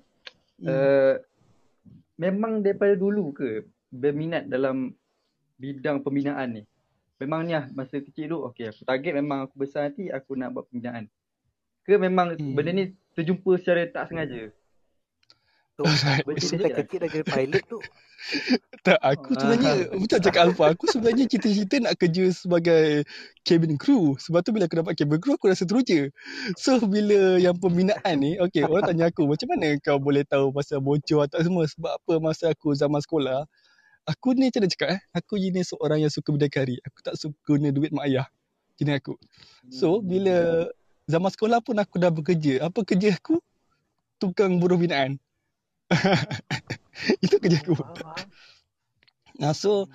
Hmm.
uh, memang daripada dulu ke berminat dalam bidang pembinaan ni? Memang ni lah masa kecil tu okay aku target memang aku besar nanti aku nak buat pembinaan. Ke memang
Hmm.
benda ni terjumpa secara tak sengaja? *laughs*
Tu ni kecil jadi pilot tu. *laughs*
Tak, aku sebenarnya macam cakap Alfa, aku sebenarnya cita-cita nak kerja sebagai cabin crew. Sebab tu bila aku dapat cabin crew aku rasa teruja. So bila yang pembinaan ni, okay orang tanya aku macam mana kau boleh tahu pasal bocor atau semua. Sebab apa masa aku zaman sekolah, aku ni macam mana cakap eh, aku jenis seorang yang suka berdikari. Aku tak suka guna duit mak ayah. Jenis aku. So bila zaman sekolah pun aku dah bekerja. Apa kerja aku? Tukang buruh binaan. *laughs* Itu kerja aku. Nah, so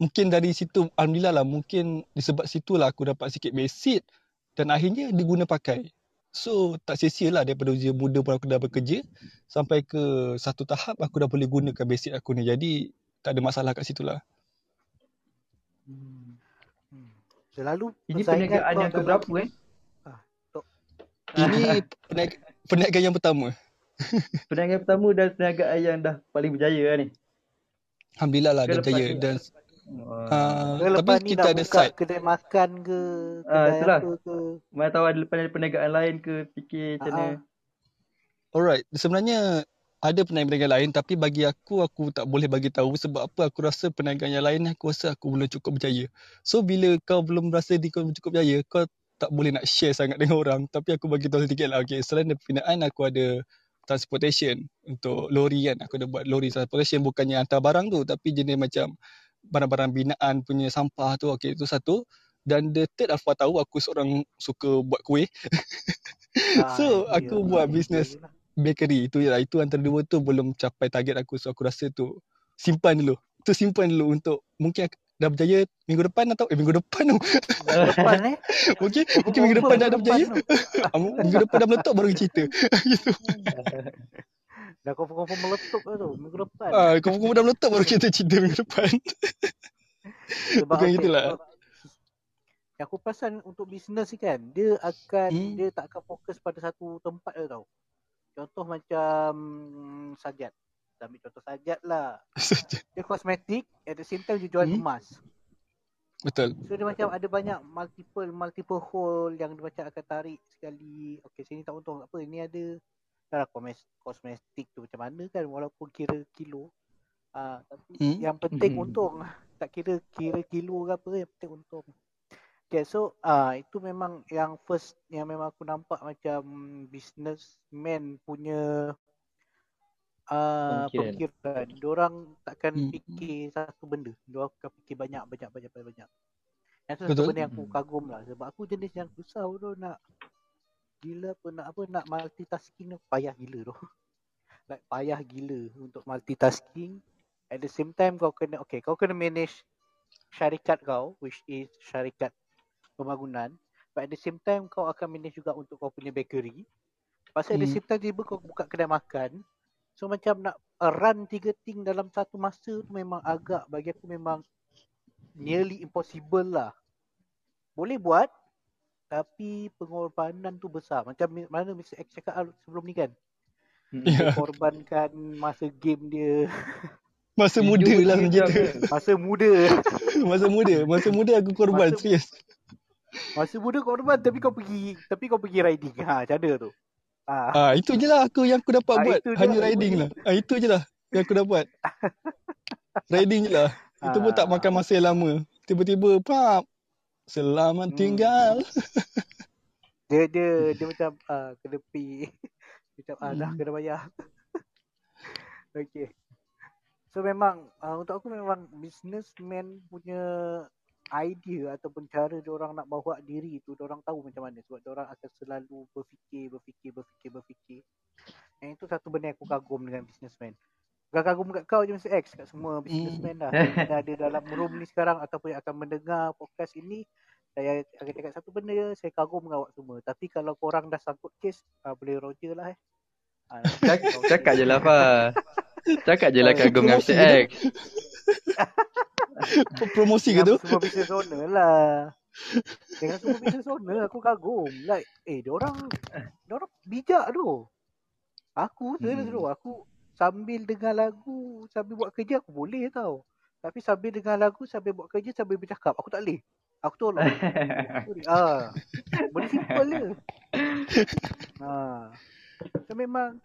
mungkin dari situ alhamdulillah lah mungkin disebab situ lah aku dapat sikit basic dan akhirnya diguna pakai. So tak sia-sia lah daripada usia muda pun aku dah bekerja sampai ke satu tahap aku dah boleh gunakan basic aku ni. Jadi tak ada masalah kat situ lah.
Hmm.
Hmm. Selalu
Ini
persaingan
perniagaan
kau
yang
dalam-
keberapa eh?
Ini perniaga, perniagaan yang pertama. *laughs*
Perniagaan pertama dan perniagaan yang dah paling berjaya lah ni.
Alhamdulillah lah dah
lepas
berjaya
ni?
dan
Uh,
uh, tapi
lepas ni
kita
nak
ada
buka
side.
kedai makan ke,
Ah,
kedai
itulah.
apa ke.
mana tahu ada lepas ada perniagaan lain ke fikir macam mana.
Ah,
Alright, sebenarnya ada perniagaan lain tapi bagi aku aku tak boleh bagi tahu sebab apa aku rasa perniagaan yang lain aku rasa aku belum cukup berjaya. So bila kau belum rasa diri kau cukup berjaya, kau tak boleh nak share sangat dengan orang tapi aku bagi tahu sedikit lah. Okay, selain pembinaan aku ada transportation untuk lori kan. Aku ada buat lori transportation bukannya hantar barang tu tapi jenis macam barang-barang binaan punya sampah tu. Okay, itu satu. Dan the third Alfa tahu aku seorang suka buat kuih. *laughs*
ah,
So,
iya,
aku
iya,
buat
iya,
business
iya lah.
bakery itu ya itu antara dua tu belum capai target aku so aku rasa tu simpan dulu tu simpan dulu untuk mungkin dah berjaya minggu depan atau eh minggu depan tu
Depan eh. *laughs*
mungkin mungkin minggu depan dah ada berjaya. Ah, minggu depan dah meletup baru cerita *laughs* gitu *laughs*
Dah confirm-confirm meletup dah tu minggu depan.
ah kau kau dah meletup baru kita cerita minggu depan
Sebab
bukan
okay,
gitulah.
Yang aku perasan untuk bisnes ni kan, dia akan
Hmm.
dia tak akan fokus pada satu tempat je tau. Contoh macam sajat. Kita ambil contoh sajat lah. *laughs* Dia kosmetik, at the same time dia jual
Hmm.
emas.
betul
So dia macam ada banyak multiple multiple hole yang dia macam akan tarik sekali. Okay sini tak untung apa ini ada Dah kosmes- kosmetik tu macam mana kan walaupun kira kilo. Ah tapi
Hmm.
yang penting
Hmm.
untung. Tak kira kira kilo ke apa yang penting untung. Okay so ah itu memang yang first yang memang aku nampak macam businessman punya ah
Pemikiran.
pemikiran. Diorang takkan
Hmm.
fikir satu benda. Diorang akan fikir banyak banyak banyak banyak banyak. Yang tu satu benda yang aku
Hmm.
kagum lah sebab aku jenis yang susah tu nak gila apa nak apa nak multitasking tu payah gila tu. *laughs* like payah gila untuk multitasking. At the same time kau kena okay kau kena manage syarikat kau which is syarikat pembangunan. But at the same time kau akan manage juga untuk kau punya bakery. Pasal hmm. at the
Hmm.
same time tiba kau buka kedai makan. So macam nak uh, run tiga thing dalam satu masa tu memang agak bagi aku memang nearly impossible lah. Boleh buat tapi pengorbanan tu besar. Macam mana Mr. X cakap sebelum ni kan.
Hmm.
Dia
Ya. *laughs*
korbankan masa game dia,
Masa muda lah macam tu.
masa muda. *laughs*
Masa muda. Masa muda aku korban
Masa-
serius.
Masa muda korban tapi kau pergi tapi kau pergi riding. Ha, macam mana tu? Ah,
Ah itu je lah aku yang aku dapat
Ah,
buat. Hanya
lah.
riding lah. Ah itu je lah yang aku dapat. *laughs* riding je lah. Itu pun tak
Ah.
makan masa yang lama. Tiba-tiba pap. Selamat
Hmm.
tinggal. *laughs*
dia dia dia macam ah kena pi *laughs* macam ah dah
Hmm.
kena bayar. okay. So memang uh, untuk aku memang businessman punya idea ataupun cara dia orang nak bawa diri tu dia orang tahu macam mana sebab dia orang akan selalu berfikir berfikir berfikir berfikir. Yang itu satu benda yang aku kagum dengan businessman. Bukan kagum kat kau je Mr. X kat semua businessman dah. *laughs* Yang ada dalam room ni sekarang ataupun yang akan mendengar podcast ini saya akan cakap satu benda je saya kagum dengan awak semua. Tapi kalau korang dah sangkut kes uh, boleh roger lah eh. Ah, *laughs*
Cak- Cakap je lah Fa. Cakap je lah *laughs* kagum dengan Mr. X.
Promosi ke tu?
Semua business owner lah. Dengan semua business owner aku kagum. Like eh dia orang dia orang bijak tu. Aku serius
Hmm.
tu. Aku sambil dengar lagu, sambil buat kerja aku boleh tau. Tapi sambil dengar lagu, sambil buat kerja, sambil bercakap, aku tak boleh. Aku tolong. Ah. Benda simple je. Ha. *laughs* So memang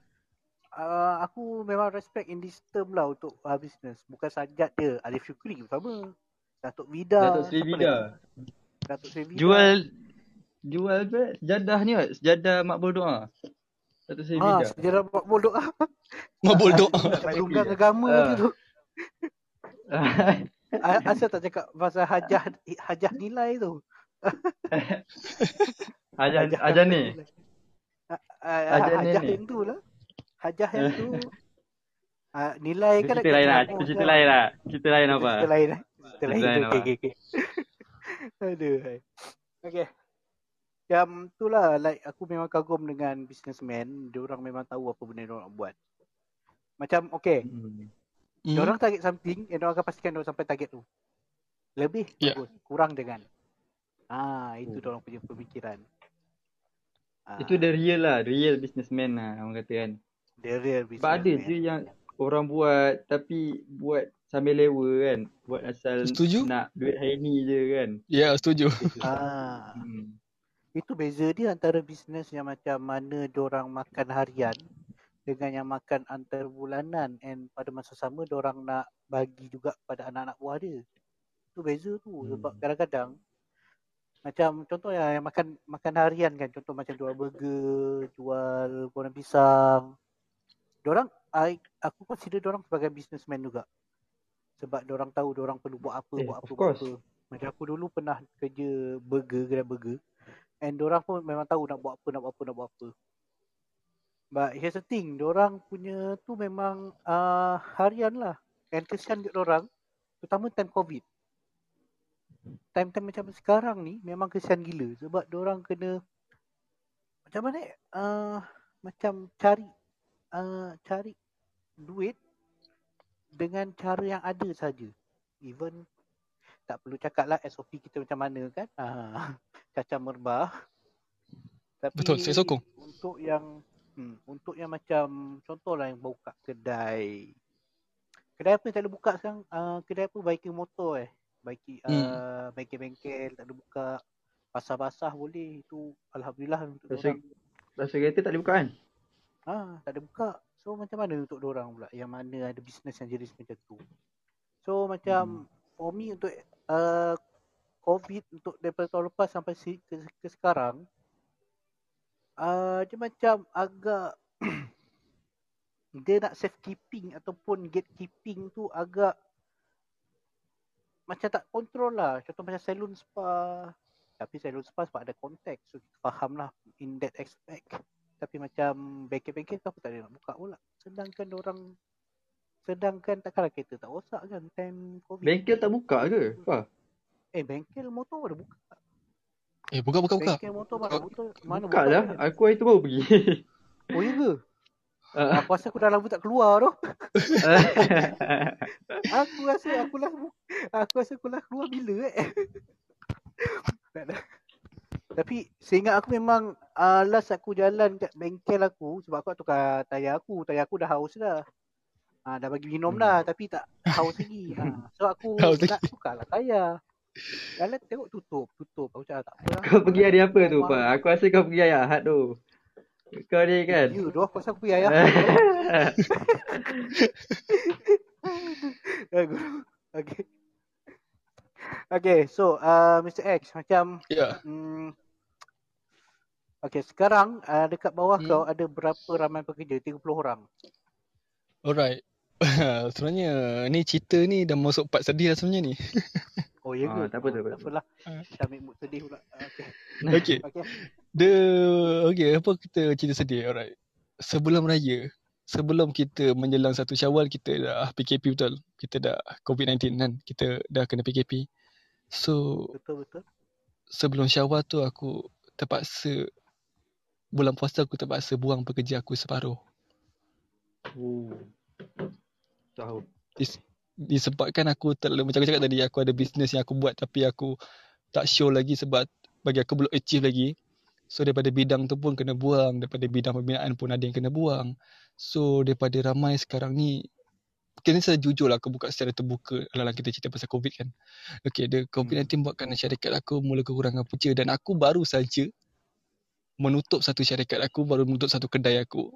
uh, aku memang respect in this term lah untuk uh, business. Bukan sajat dia. Alif Syukri sama. Datuk Vida.
Datuk Sri Vida.
lagi? Datuk Sri Vida.
Jual jual apa? Sejadah ni kot. Sejadah makbul doa. Datuk Sri
Ha,
Vida.
sejarah buat bodoh *laughs* ah.
Mabul doa. *laughs*
Perlunggang agama
Ah.
tu. *laughs* Asal tak cakap pasal hajah hajah nilai tu.
Ajan ajan ni.
Ah, ah,
Hajah
Hajah
ni.
yang tu lah. Hajah yang tu. *laughs* Ah, nilai kan
cerita lain lah. Cerita lain lah. Cerita lain apa?
Cerita lain lah. Cerita lain.
lain
Okey, okey, okey. *laughs* Aduh. Okey. Yang tu lah, like aku memang kagum dengan businessman. Dia orang memang tahu apa benda dia orang nak buat. Macam, okay,
Hmm.
dia orang target something, and dia orang akan pastikan dia sampai target tu. Lebih,
Ya.
bagus. Kurang jangan. Ah, itu
Oh.
dia orang punya pemikiran. Ah,
Itu the real lah. Real businessman lah orang kata kan.
The real
Sebab ada
businessman.
je yang orang buat tapi buat sambil lewa kan. Buat asal
Setuju?
nak duit hari ni je kan.
Ya, setuju.
Ah,
Hmm.
Itu beza dia antara bisnes yang macam mana orang makan harian dengan yang makan antar bulanan and pada masa sama orang nak bagi juga pada anak-anak buah dia. Itu beza tu sebab
Hmm.
kadang-kadang macam contoh yang, yang makan makan harian kan contoh macam jual burger, jual goreng pisang. Diorang I, aku consider orang sebagai businessman juga. Sebab orang tahu orang perlu buat apa,
Eh,
buat apa, buat apa. Macam aku dulu pernah kerja burger, kedai burger. And orang pun memang tahu nak buat apa, nak buat apa, nak buat apa. But here's the thing, orang punya tu memang uh, harian lah. And kesian kat orang, terutama time COVID. Time-time macam sekarang ni memang kesian gila sebab orang kena macam mana eh? uh, macam cari uh, cari duit dengan cara yang ada saja. Even tak perlu cakap lah SOP kita macam mana kan. *laughs* Uh, cacah merbah. Tapi
Betul, saya sokong.
Untuk yang hmm, untuk yang macam contohlah yang buka kedai. Kedai apa yang tak ada buka sekarang? Uh, kedai apa biking motor eh. Baiki uh,
Hmm.
bengkel-bengkel tak ada buka. Pasar-pasar boleh itu alhamdulillah untuk
Pasar,
orang.
pasar kereta tak boleh buka kan?
Ah, tak ada buka. So macam mana untuk orang pula yang mana ada bisnes yang jenis macam tu. So macam for me untuk uh, COVID untuk daripada tahun lepas sampai si, ke, ke sekarang uh, dia macam agak *clears throat* dia nak safekeeping ataupun gatekeeping tu agak macam tak kontrol lah. Contoh macam salon spa. Tapi salon spa sebab ada konteks. So kita faham lah in that aspect. Tapi macam bengkel-bengkel tu aku tak ada nak buka pula. Sedangkan orang sedangkan takkanlah kereta tak rosak kan time covid.
Bengkel tak buka ke? Apa?
Eh bengkel motor ada buka.
Eh, buka, buka, buka.
Bengkel motor mana
Buka.
motor mana
Buka lah.
kan?
Aku hari tu baru pergi.
Oh ya ke? *laughs*
Ah.
Aku rasa aku dah lama tak keluar tu. *laughs* Aku rasa aku lah aku rasa aku lah keluar bila eh. *laughs* Tapi seingat aku memang uh, last aku jalan kat bengkel aku sebab aku nak tukar tayar aku. Tayar aku dah haus dah. Ha, dah bagi minum
Hmm.
dah tapi tak haus lagi. Ha, so aku *laughs*
Haus
nak tukar lah tayar. Jalan tengok tutup, tutup. Aku cakap tak apa lah.
kau pergi hari apa tu, Pak? Aku rasa kau pergi hari Ahad tu. Kau ni kan?
Ya, doh aku rasa aku pergi ayah. *laughs* *laughs* Okay. Okay, so uh, Mr. X macam
Ya.
Hmm. Okay, sekarang uh, dekat bawah
Hmm.
kau ada berapa ramai pekerja? 30 orang.
Alright. *laughs* sebenarnya ni cerita ni dah masuk part sedih lah sebenarnya ni.
Oh, ya ke?
Ah, tak apa, tak apa,
Tak
tak apa.
apalah.
Ah.
Kita ambil mood sedih pula. Ah, *laughs* Okay.
Okay. The okay, apa kita cerita sedih. Alright. Sebelum raya, sebelum kita menjelang satu Syawal kita dah PKP betul. Kita dah COVID-19 kan. Kita dah kena PKP. So,
Betul, betul.
sebelum Syawal tu aku terpaksa bulan puasa aku terpaksa buang pekerja aku separuh.
Oh. Tahu.
Dis, disebabkan aku terlalu macam aku cakap tadi aku ada bisnes yang aku buat tapi aku tak show lagi sebab bagi aku belum achieve lagi. So daripada bidang tu pun kena buang, daripada bidang pembinaan pun ada yang kena buang. So daripada ramai sekarang ni Mungkin ni saya jujur lah aku buka secara terbuka Alah kita cerita pasal COVID kan Okay, the COVID-19 buatkan syarikat aku mula kekurangan punca Dan aku baru saja menutup satu syarikat aku Baru menutup satu kedai aku.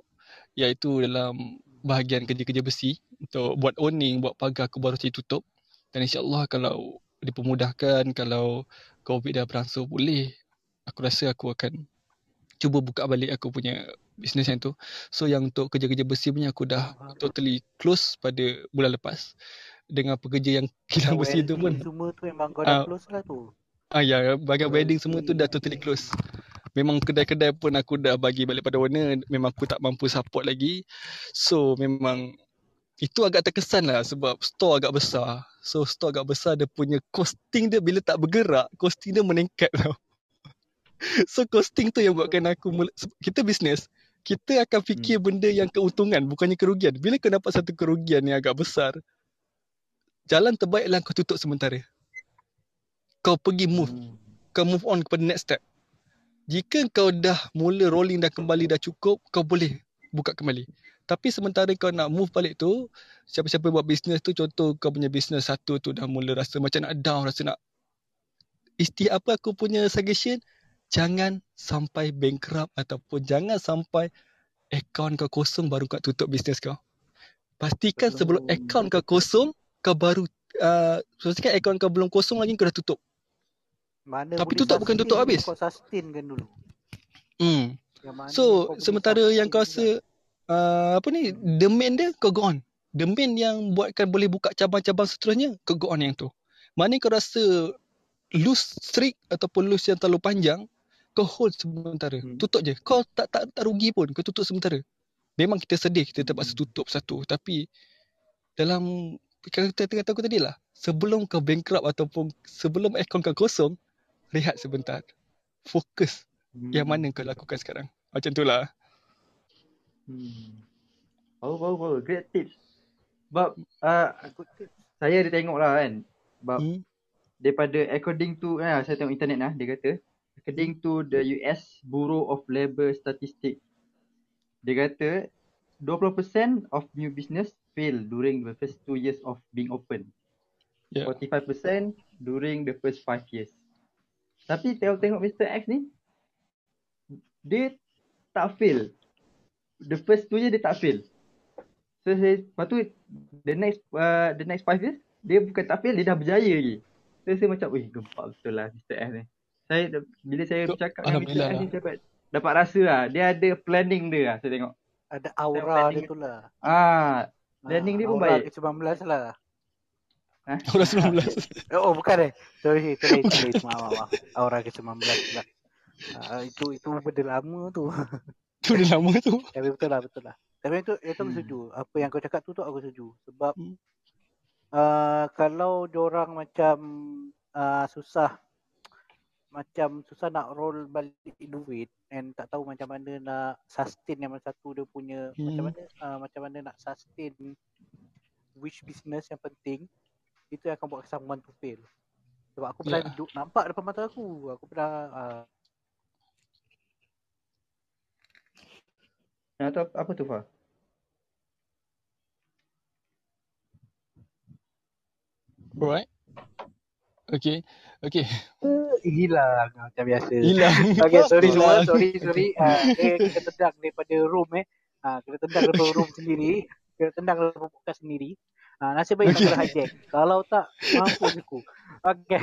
Iaitu dalam bahagian kerja-kerja besi. Untuk buat owning, buat pagar aku baru saja tutup. Dan insyaAllah kalau dipermudahkan Kalau COVID dah berangsur pulih Aku rasa aku akan cuba buka balik aku punya bisnes yang tu. So yang untuk kerja-kerja besi punya aku dah totally close pada bulan lepas. Dengan pekerja yang *laughs* kilang besi tu pun.
Semua tu memang kau dah
Ah.
close lah tu.
Ah ya, bahagian wedding semua tu dah totally close. Memang kedai-kedai pun aku dah bagi balik pada owner, memang aku tak mampu support lagi. So memang itu agak terkesan lah sebab store agak besar. So store agak besar dia punya costing dia bila tak bergerak, costing dia meningkat tau. *laughs* So costing tu yang buatkan aku mula, kita bisnes, kita akan fikir benda yang keuntungan bukannya kerugian. Bila kau dapat satu kerugian yang agak besar, jalan terbaiklah kau tutup sementara. Kau pergi move
Hmm.
kau move on kepada next step. Jika kau dah mula rolling dah kembali dah cukup, kau boleh buka kembali. Tapi sementara kau nak move balik tu, siapa-siapa buat bisnes tu, contoh kau punya bisnes satu tu dah mula rasa macam nak down, rasa nak isti apa aku punya suggestion, jangan sampai bankrupt ataupun jangan sampai akaun kau kosong baru kau tutup bisnes kau. Pastikan sebelum akaun kau kosong, kau baru uh, pastikan akaun kau belum kosong lagi kau dah tutup.
Mana
Tapi tutup bukan tutup habis.
Kau sustain kan dulu.
Hmm. So sementara yang kau rasa uh, apa ni the main dia kau go on. The main yang buatkan boleh buka cabang-cabang seterusnya kau go on yang tu. Mana kau rasa loose streak ataupun loose yang terlalu panjang kau hold sementara.
Hmm.
Tutup je. Kau tak tak tak rugi pun kau tutup sementara. Memang kita sedih kita terpaksa
Hmm.
tutup satu tapi dalam kata tengah tahu tadi lah sebelum kau bankrupt ataupun sebelum akaun kau kosong rehat sebentar. Fokus
Hmm.
yang mana kau lakukan sekarang. Macam tu lah.
Hmm. Baru, baru, baru. Great tips. Sebab uh,
Good tips.
saya ada tengok lah kan. Sebab
Hmm.
daripada according to, eh, saya tengok internet lah, dia kata. According to the US Bureau of Labour Statistics. Dia kata 20% of new business fail during the first two years of being open.
Yeah.
45% during the first five years. Tapi tengok-tengok Mr. X ni, dia tak fail. The first two years dia tak fail. So saya, lepas tu the next uh, the next five years, dia bukan tak fail, dia dah berjaya lagi. So saya macam, wih gempak betul lah Mr. X ni. Saya, bila saya
Tu,
bercakap dengan Mr. X ni,
lah.
dapat, dapat rasa lah. Dia ada planning dia lah, saya tengok.
Ada aura dia
dia.
tu lah.
Ah, Planning dia pun
aura
baik.
ke-19 lah.
Orang 19. *laughs*
Oh bukan eh. Sorry, sorry, sorry. Maaf, maaf, maaf. Aura ke-19 lah. Ah, itu itu benda lama tu. *laughs*
Tu dah lama tu. *laughs*
Tapi betul lah, betul lah. Tapi itu itu aku
Hmm.
setuju. Apa yang kau cakap tu tu aku setuju. Sebab
Hmm.
uh, kalau diorang macam uh, susah macam susah nak roll balik duit and tak tahu macam mana nak sustain yang satu dia punya
Hmm.
macam mana uh, macam mana nak sustain which business yang penting itu yang akan buat someone to fail. Sebab aku pernah
Yeah.
duduk nampak depan mata aku. Aku pernah uh,
Yang tu apa, tu Fah?
Alright. Okay. Okay.
hilang macam biasa.
Hilang. *laughs*
Okay, sorry semua. Sorry, sorry. Uh, dia kena tendang daripada room eh. Uh, kena tendang daripada room sendiri. Kena tendang daripada podcast sendiri. Uh, nasib baik
Okay.
tak hijack. Kalau tak, mampus aku. Okay.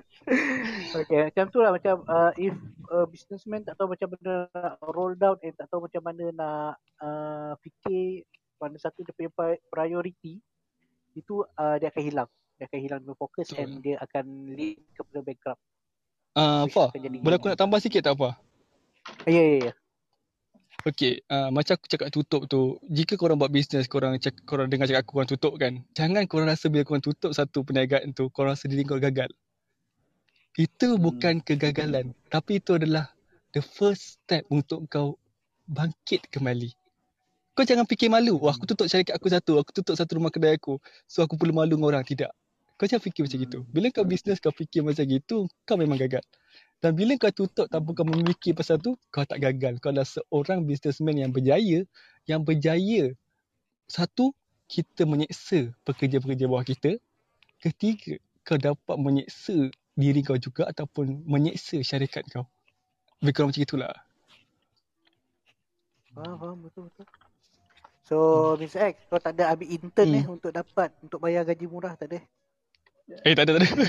*laughs* okay, macam tu lah. Macam uh, if uh, businessman tak tahu macam mana nak roll down and tak tahu macam mana nak uh, fikir mana satu dia punya pri- priority, itu uh, dia akan hilang. Dia akan hilang dia fokus
Betul.
and dia akan lead kepada bankrupt.
Uh, Fah,
akan jadi-
boleh aku nak tambah sikit tak apa?
Ya, ya, ya.
Okay, uh, macam aku cakap tutup tu, jika korang buat bisnes, korang cak, korang dengar cakap aku korang tutup kan, jangan korang rasa bila korang tutup satu perniagaan tu, korang rasa diri korang gagal. Itu
Hmm.
bukan kegagalan, tapi itu adalah the first step untuk kau bangkit kembali. Kau jangan fikir malu, wah aku tutup syarikat aku satu, aku tutup satu rumah kedai aku, so aku perlu malu dengan orang. Tidak. Kau jangan fikir macam gitu. Bila kau bisnes kau fikir macam gitu, kau memang gagal. Dan bila kau tutup tanpa kau memikir pasal tu, kau tak gagal. Kau adalah seorang businessman yang berjaya, yang berjaya. Satu, kita menyeksa pekerja-pekerja bawah kita. Ketiga, kau dapat menyeksa diri kau juga ataupun menyeksa syarikat kau. Lebih kurang macam itulah.
Faham, faham. Betul, betul. So, Mr. X, kau tak ada ambil intern
Hmm.
eh untuk dapat, untuk bayar gaji murah, tak ada?
Eh, tak ada, tak ada.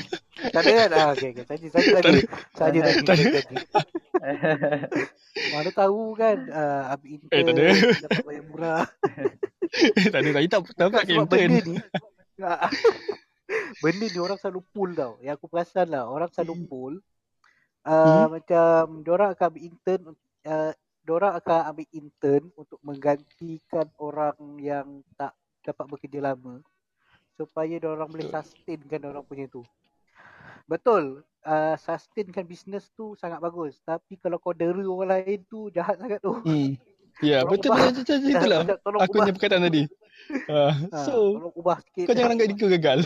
Tak ada kan? Ah, okay, okay. Saja, saja tadi. Saja tadi.
Tak ada.
Mana tahu kan, uh, ambil intern,
Eh, tak ada.
dapat bayar murah.
tak ada, tak ada. Tak dapat ke
Sebab
intern.
benda ni, ah, benda ni orang selalu pull tau. Yang aku perasan lah, orang selalu pull. Uh, Macam, diorang akan ambil intern, uh, diorang akan ambil intern untuk menggantikan orang yang tak dapat bekerja lama supaya diorang boleh
Betul.
sustainkan orang punya tu. Betul, uh, sustainkan business tu sangat bagus. Tapi kalau kau dera orang lain tu jahat sangat tu.
Hmm. *laughs* Ya, betul betul betul betul itulah. Aku punya perkataan tadi. Uh, *laughs*
Ha,
so,
ubah sikit.
kau jangan anggap diri *laughs* kau gagal.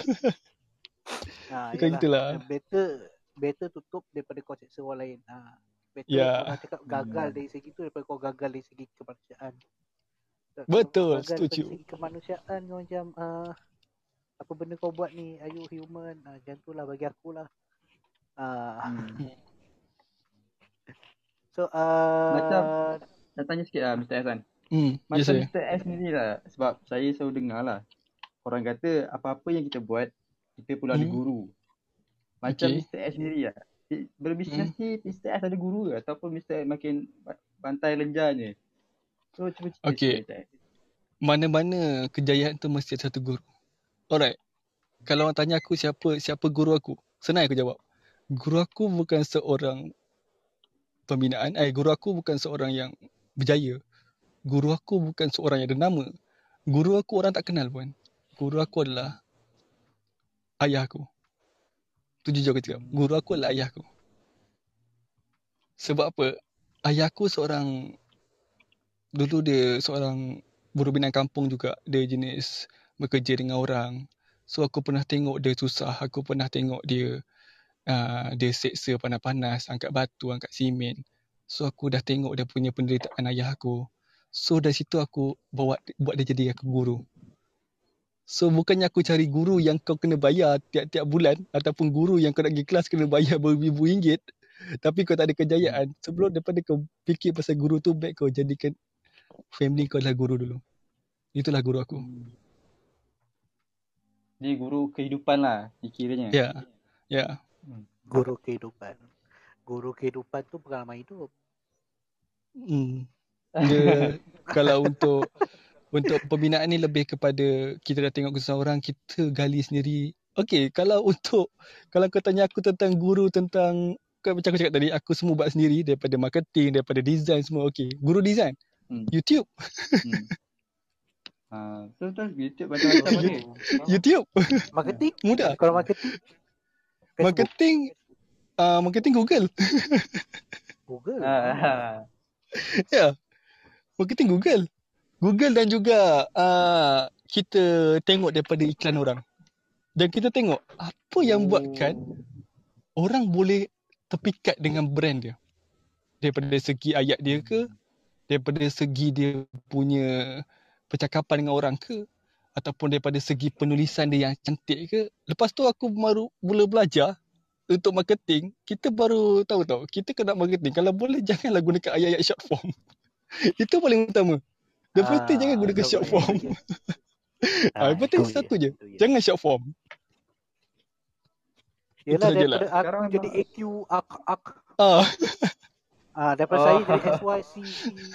Ha,
Bukan
yalah.
gitulah.
Better better tutup daripada kau seksa orang lain. Ha. Better
Ya.
orang cakap gagal dari segi tu daripada kau gagal dari segi kemanusiaan.
Betul,
kau gagal
setuju.
Dari segi kemanusiaan kau macam uh, apa benda kau buat ni, are you human? Ha, macam tu lah bagi aku lah. Uh,
Hmm. *laughs*
so uh,
Macam- Nak tanya sikit lah Mr. Hasan.
Hmm, ya
Macam
saya.
Mr. S sendiri lah. Sebab saya selalu dengar lah. Orang kata apa-apa yang kita buat, kita perlu ada
Hmm.
guru. Macam
Okay.
Mr. S sendiri lah. Berbisnes
Hmm.
ni Mr. S ada guru ke? Ataupun Mr. S makin ba- bantai lenjanya? So cuba cerita
Okay.
S.
Mana-mana kejayaan tu mesti ada satu guru. Alright. Kalau orang tanya aku siapa siapa guru aku, senang aku jawab. Guru aku bukan seorang pembinaan. Eh, guru aku bukan seorang yang berjaya. Guru aku bukan seorang yang ada nama. Guru aku orang tak kenal pun. Guru aku adalah ayah aku. Tu jujur aku cakap. Guru aku adalah ayah aku. Sebab apa? Ayah aku seorang dulu dia seorang buruh binang kampung juga. Dia jenis bekerja dengan orang. So aku pernah tengok dia susah. Aku pernah tengok dia uh, dia seksa panas-panas, angkat batu, angkat simen. So aku dah tengok dia punya penderitaan ayah aku. So dari situ aku bawa buat dia jadi aku guru. So bukannya aku cari guru yang kau kena bayar tiap-tiap bulan ataupun guru yang kau nak pergi kelas kena bayar beribu ringgit tapi kau tak ada kejayaan. Sebelum daripada kau fikir pasal guru tu baik kau jadikan family kau adalah guru dulu. Itulah guru aku.
Hmm. Dia guru kehidupan lah dikiranya.
Ya. Ya.
guru kehidupan. Guru kehidupan tu pengalaman hidup.
Hmm. Dia *laughs* kalau untuk untuk pembinaan ni lebih kepada kita dah tengok kesusahan orang, kita gali sendiri. Okey, kalau untuk kalau kau tanya aku tentang guru tentang macam aku cakap tadi, aku semua buat sendiri daripada marketing, daripada design semua. Okay, guru design.
Hmm.
YouTube.
Hmm. *laughs* Ha, betul betul YouTube macam-macam
Oh,
ada.
faham.
YouTube.
Marketing?
Mudah.
Kalau marketing? Facebook,
Marketing, uh, marketing Google.
Google.
Ha, ha.
Ya. Marketing Google. Google dan juga uh, kita tengok daripada iklan orang. Dan kita tengok apa yang buatkan orang boleh terpikat dengan brand dia. Daripada segi ayat dia ke, daripada segi dia punya percakapan dengan orang ke, ataupun daripada segi penulisan dia yang cantik ke. Lepas tu aku baru mula belajar untuk marketing, kita baru tahu tau, kita kena marketing. Kalau boleh janganlah gunakan ayat-ayat short form. *laughs* Itu paling utama. The first thing jangan gunakan short form. *laughs* Ah, penting
itu
satu je.
je.
Jangan short form.
Yelah daripada aku
Sekarang
jadi AQ ak ak
Ah, *laughs*
ah daripada
Oh.
saya jadi SYC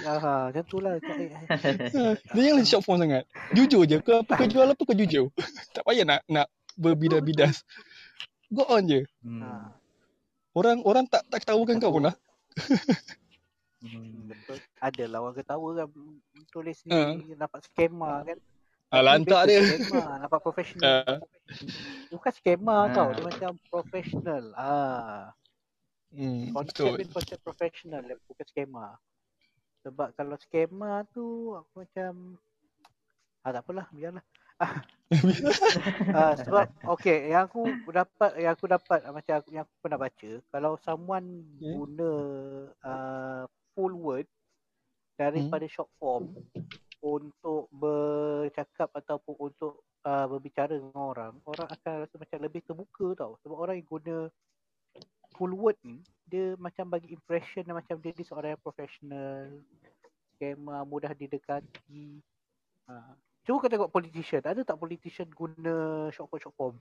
ah macam tu lah
ah, dia jangan short form sangat. Jujur je. Kau apa kau jual apa kau jujur. *laughs* tak payah nak nak berbidas-bidas. Go on je.
Hmm.
Ah,
Orang orang tak tak ketahukan kau pun lah.
Hmm.
betul. Ada lah orang ketawa kan tulis ni
Ah.
dapat skema kan.
Ah, lantak dia.
Skema, nampak profesional.
Ah.
Bukan skema
Ah.
tau, dia macam profesional. Ah,
Hmm,
konsep
betul.
dia konsep profesional bukan skema. Sebab kalau skema tu aku macam ah tak apalah, biarlah. *laughs* Ah, sebab okay, yang aku dapat yang aku dapat ah, macam aku, yang aku pernah baca, kalau someone
Okay.
guna uh, full word daripada
Hmm.
short form untuk bercakap ataupun untuk uh, berbicara dengan orang, orang akan rasa macam lebih terbuka tau. Sebab orang yang guna full word ni, dia macam bagi impression dia macam dia ni seorang yang profesional, skema mudah didekati. Uh, cuba kau tengok politician, ada tak politician guna short form short form?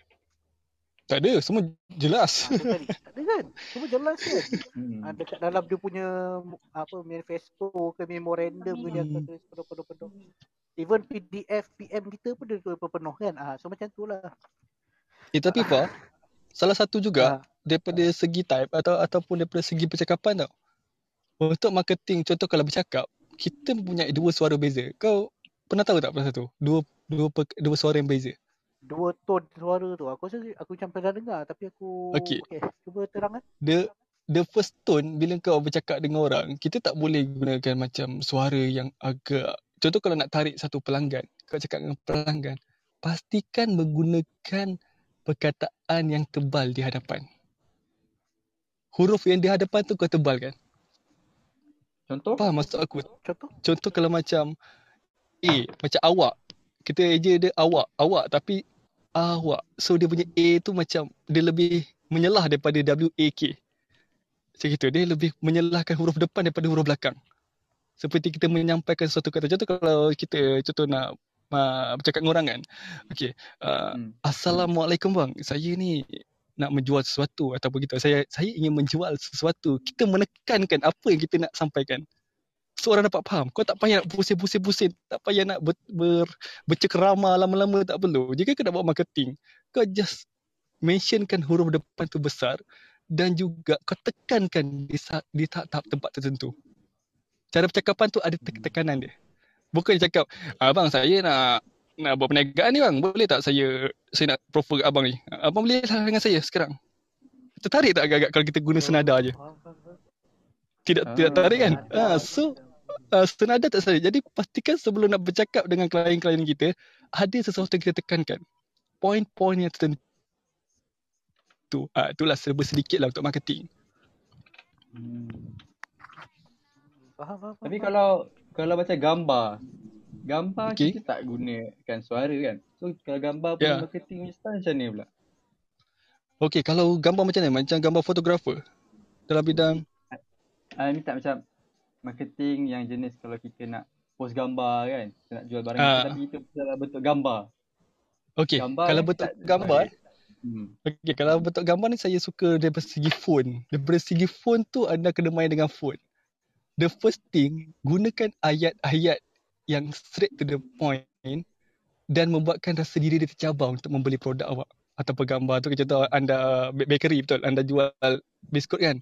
Tak ada, semua jelas.
Ha, tadi. tak ada kan? Semua jelas kan?
Hmm.
Ah, dekat dalam dia punya apa manifesto ke memorandum ke dia akan
Hmm.
tulis penuh-penuh. Even PDF PM kita pun dia tulis penuh kan. Ah so macam tu lah.
Eh tapi Fah, salah satu juga
Ah,
daripada segi type atau ataupun daripada segi percakapan tau. Untuk marketing, contoh kalau bercakap, kita mempunyai dua suara beza. Kau pernah tahu tak pasal tu? Dua dua per, dua suara yang beza.
dua tone suara tu. Aku rasa aku macam pernah dengar tapi aku
Okey.
okay cuba terangkan.
The the first tone bila kau bercakap dengan orang, kita tak boleh gunakan macam suara yang agak contoh kalau nak tarik satu pelanggan, kau cakap dengan pelanggan, pastikan menggunakan perkataan yang tebal di hadapan. Huruf yang di hadapan tu kau tebalkan.
Contoh?
Faham maksud aku?
Contoh?
Contoh kalau macam A, macam awak. Kita eja dia awak, awak tapi awak. So dia punya A tu macam dia lebih menyelah daripada W-A-K. Macam itu. Dia lebih menyelahkan huruf depan daripada huruf belakang. Seperti kita menyampaikan suatu kata. Contoh kalau kita contoh nak uh, bercakap dengan orang kan. Okay. Uh,
Hmm.
Assalamualaikum bang. Saya ni nak menjual sesuatu ataupun kita saya saya ingin menjual sesuatu. Kita menekankan apa yang kita nak sampaikan. So orang dapat faham. Kau tak payah nak pusing-pusing-pusing, tak payah nak ber, ber, bercekerama lama-lama tak perlu. Jika kau nak buat marketing, kau just mentionkan huruf depan tu besar dan juga kau tekankan di, di tahap-tahap tempat tertentu. Cara percakapan tu ada te- tekanan dia. Bukan dia cakap, abang saya nak nak buat perniagaan ni bang, boleh tak saya saya nak proffer kat abang ni? Abang boleh lah dengan saya sekarang. Tertarik tak agak-agak kalau kita guna senada je? Tidak
Ah,
tidak tarik kan? Ah, so uh, senada tak salah. Jadi pastikan sebelum nak bercakap dengan klien-klien kita, ada sesuatu yang kita tekankan. Poin-poin yang tertentu. Ah, itulah serba sedikit lah untuk marketing.
Hmm.
Faham, faham,
Tapi
faham.
kalau kalau macam gambar, gambar
Okey.
kita tak gunakan suara kan. So kalau gambar punya
Ya.
marketing punya style macam ni pula.
Okey, kalau gambar macam ni, macam gambar fotografer dalam bidang
Ah ni tak macam marketing yang jenis kalau kita nak post gambar kan. Kita nak jual barang kita tapi kita dalam bentuk gambar.
Okey,
Gambar
kalau bentuk
tak-
gambar,
Hmm.
okey, kalau bentuk gambar ni saya suka daripada segi font. Daripada segi font tu anda kena main dengan font. The first thing, gunakan ayat-ayat yang straight to the point dan membuatkan rasa diri dia tercabar untuk membeli produk awak ataupun gambar tu contoh anda bakery betul anda jual biskut kan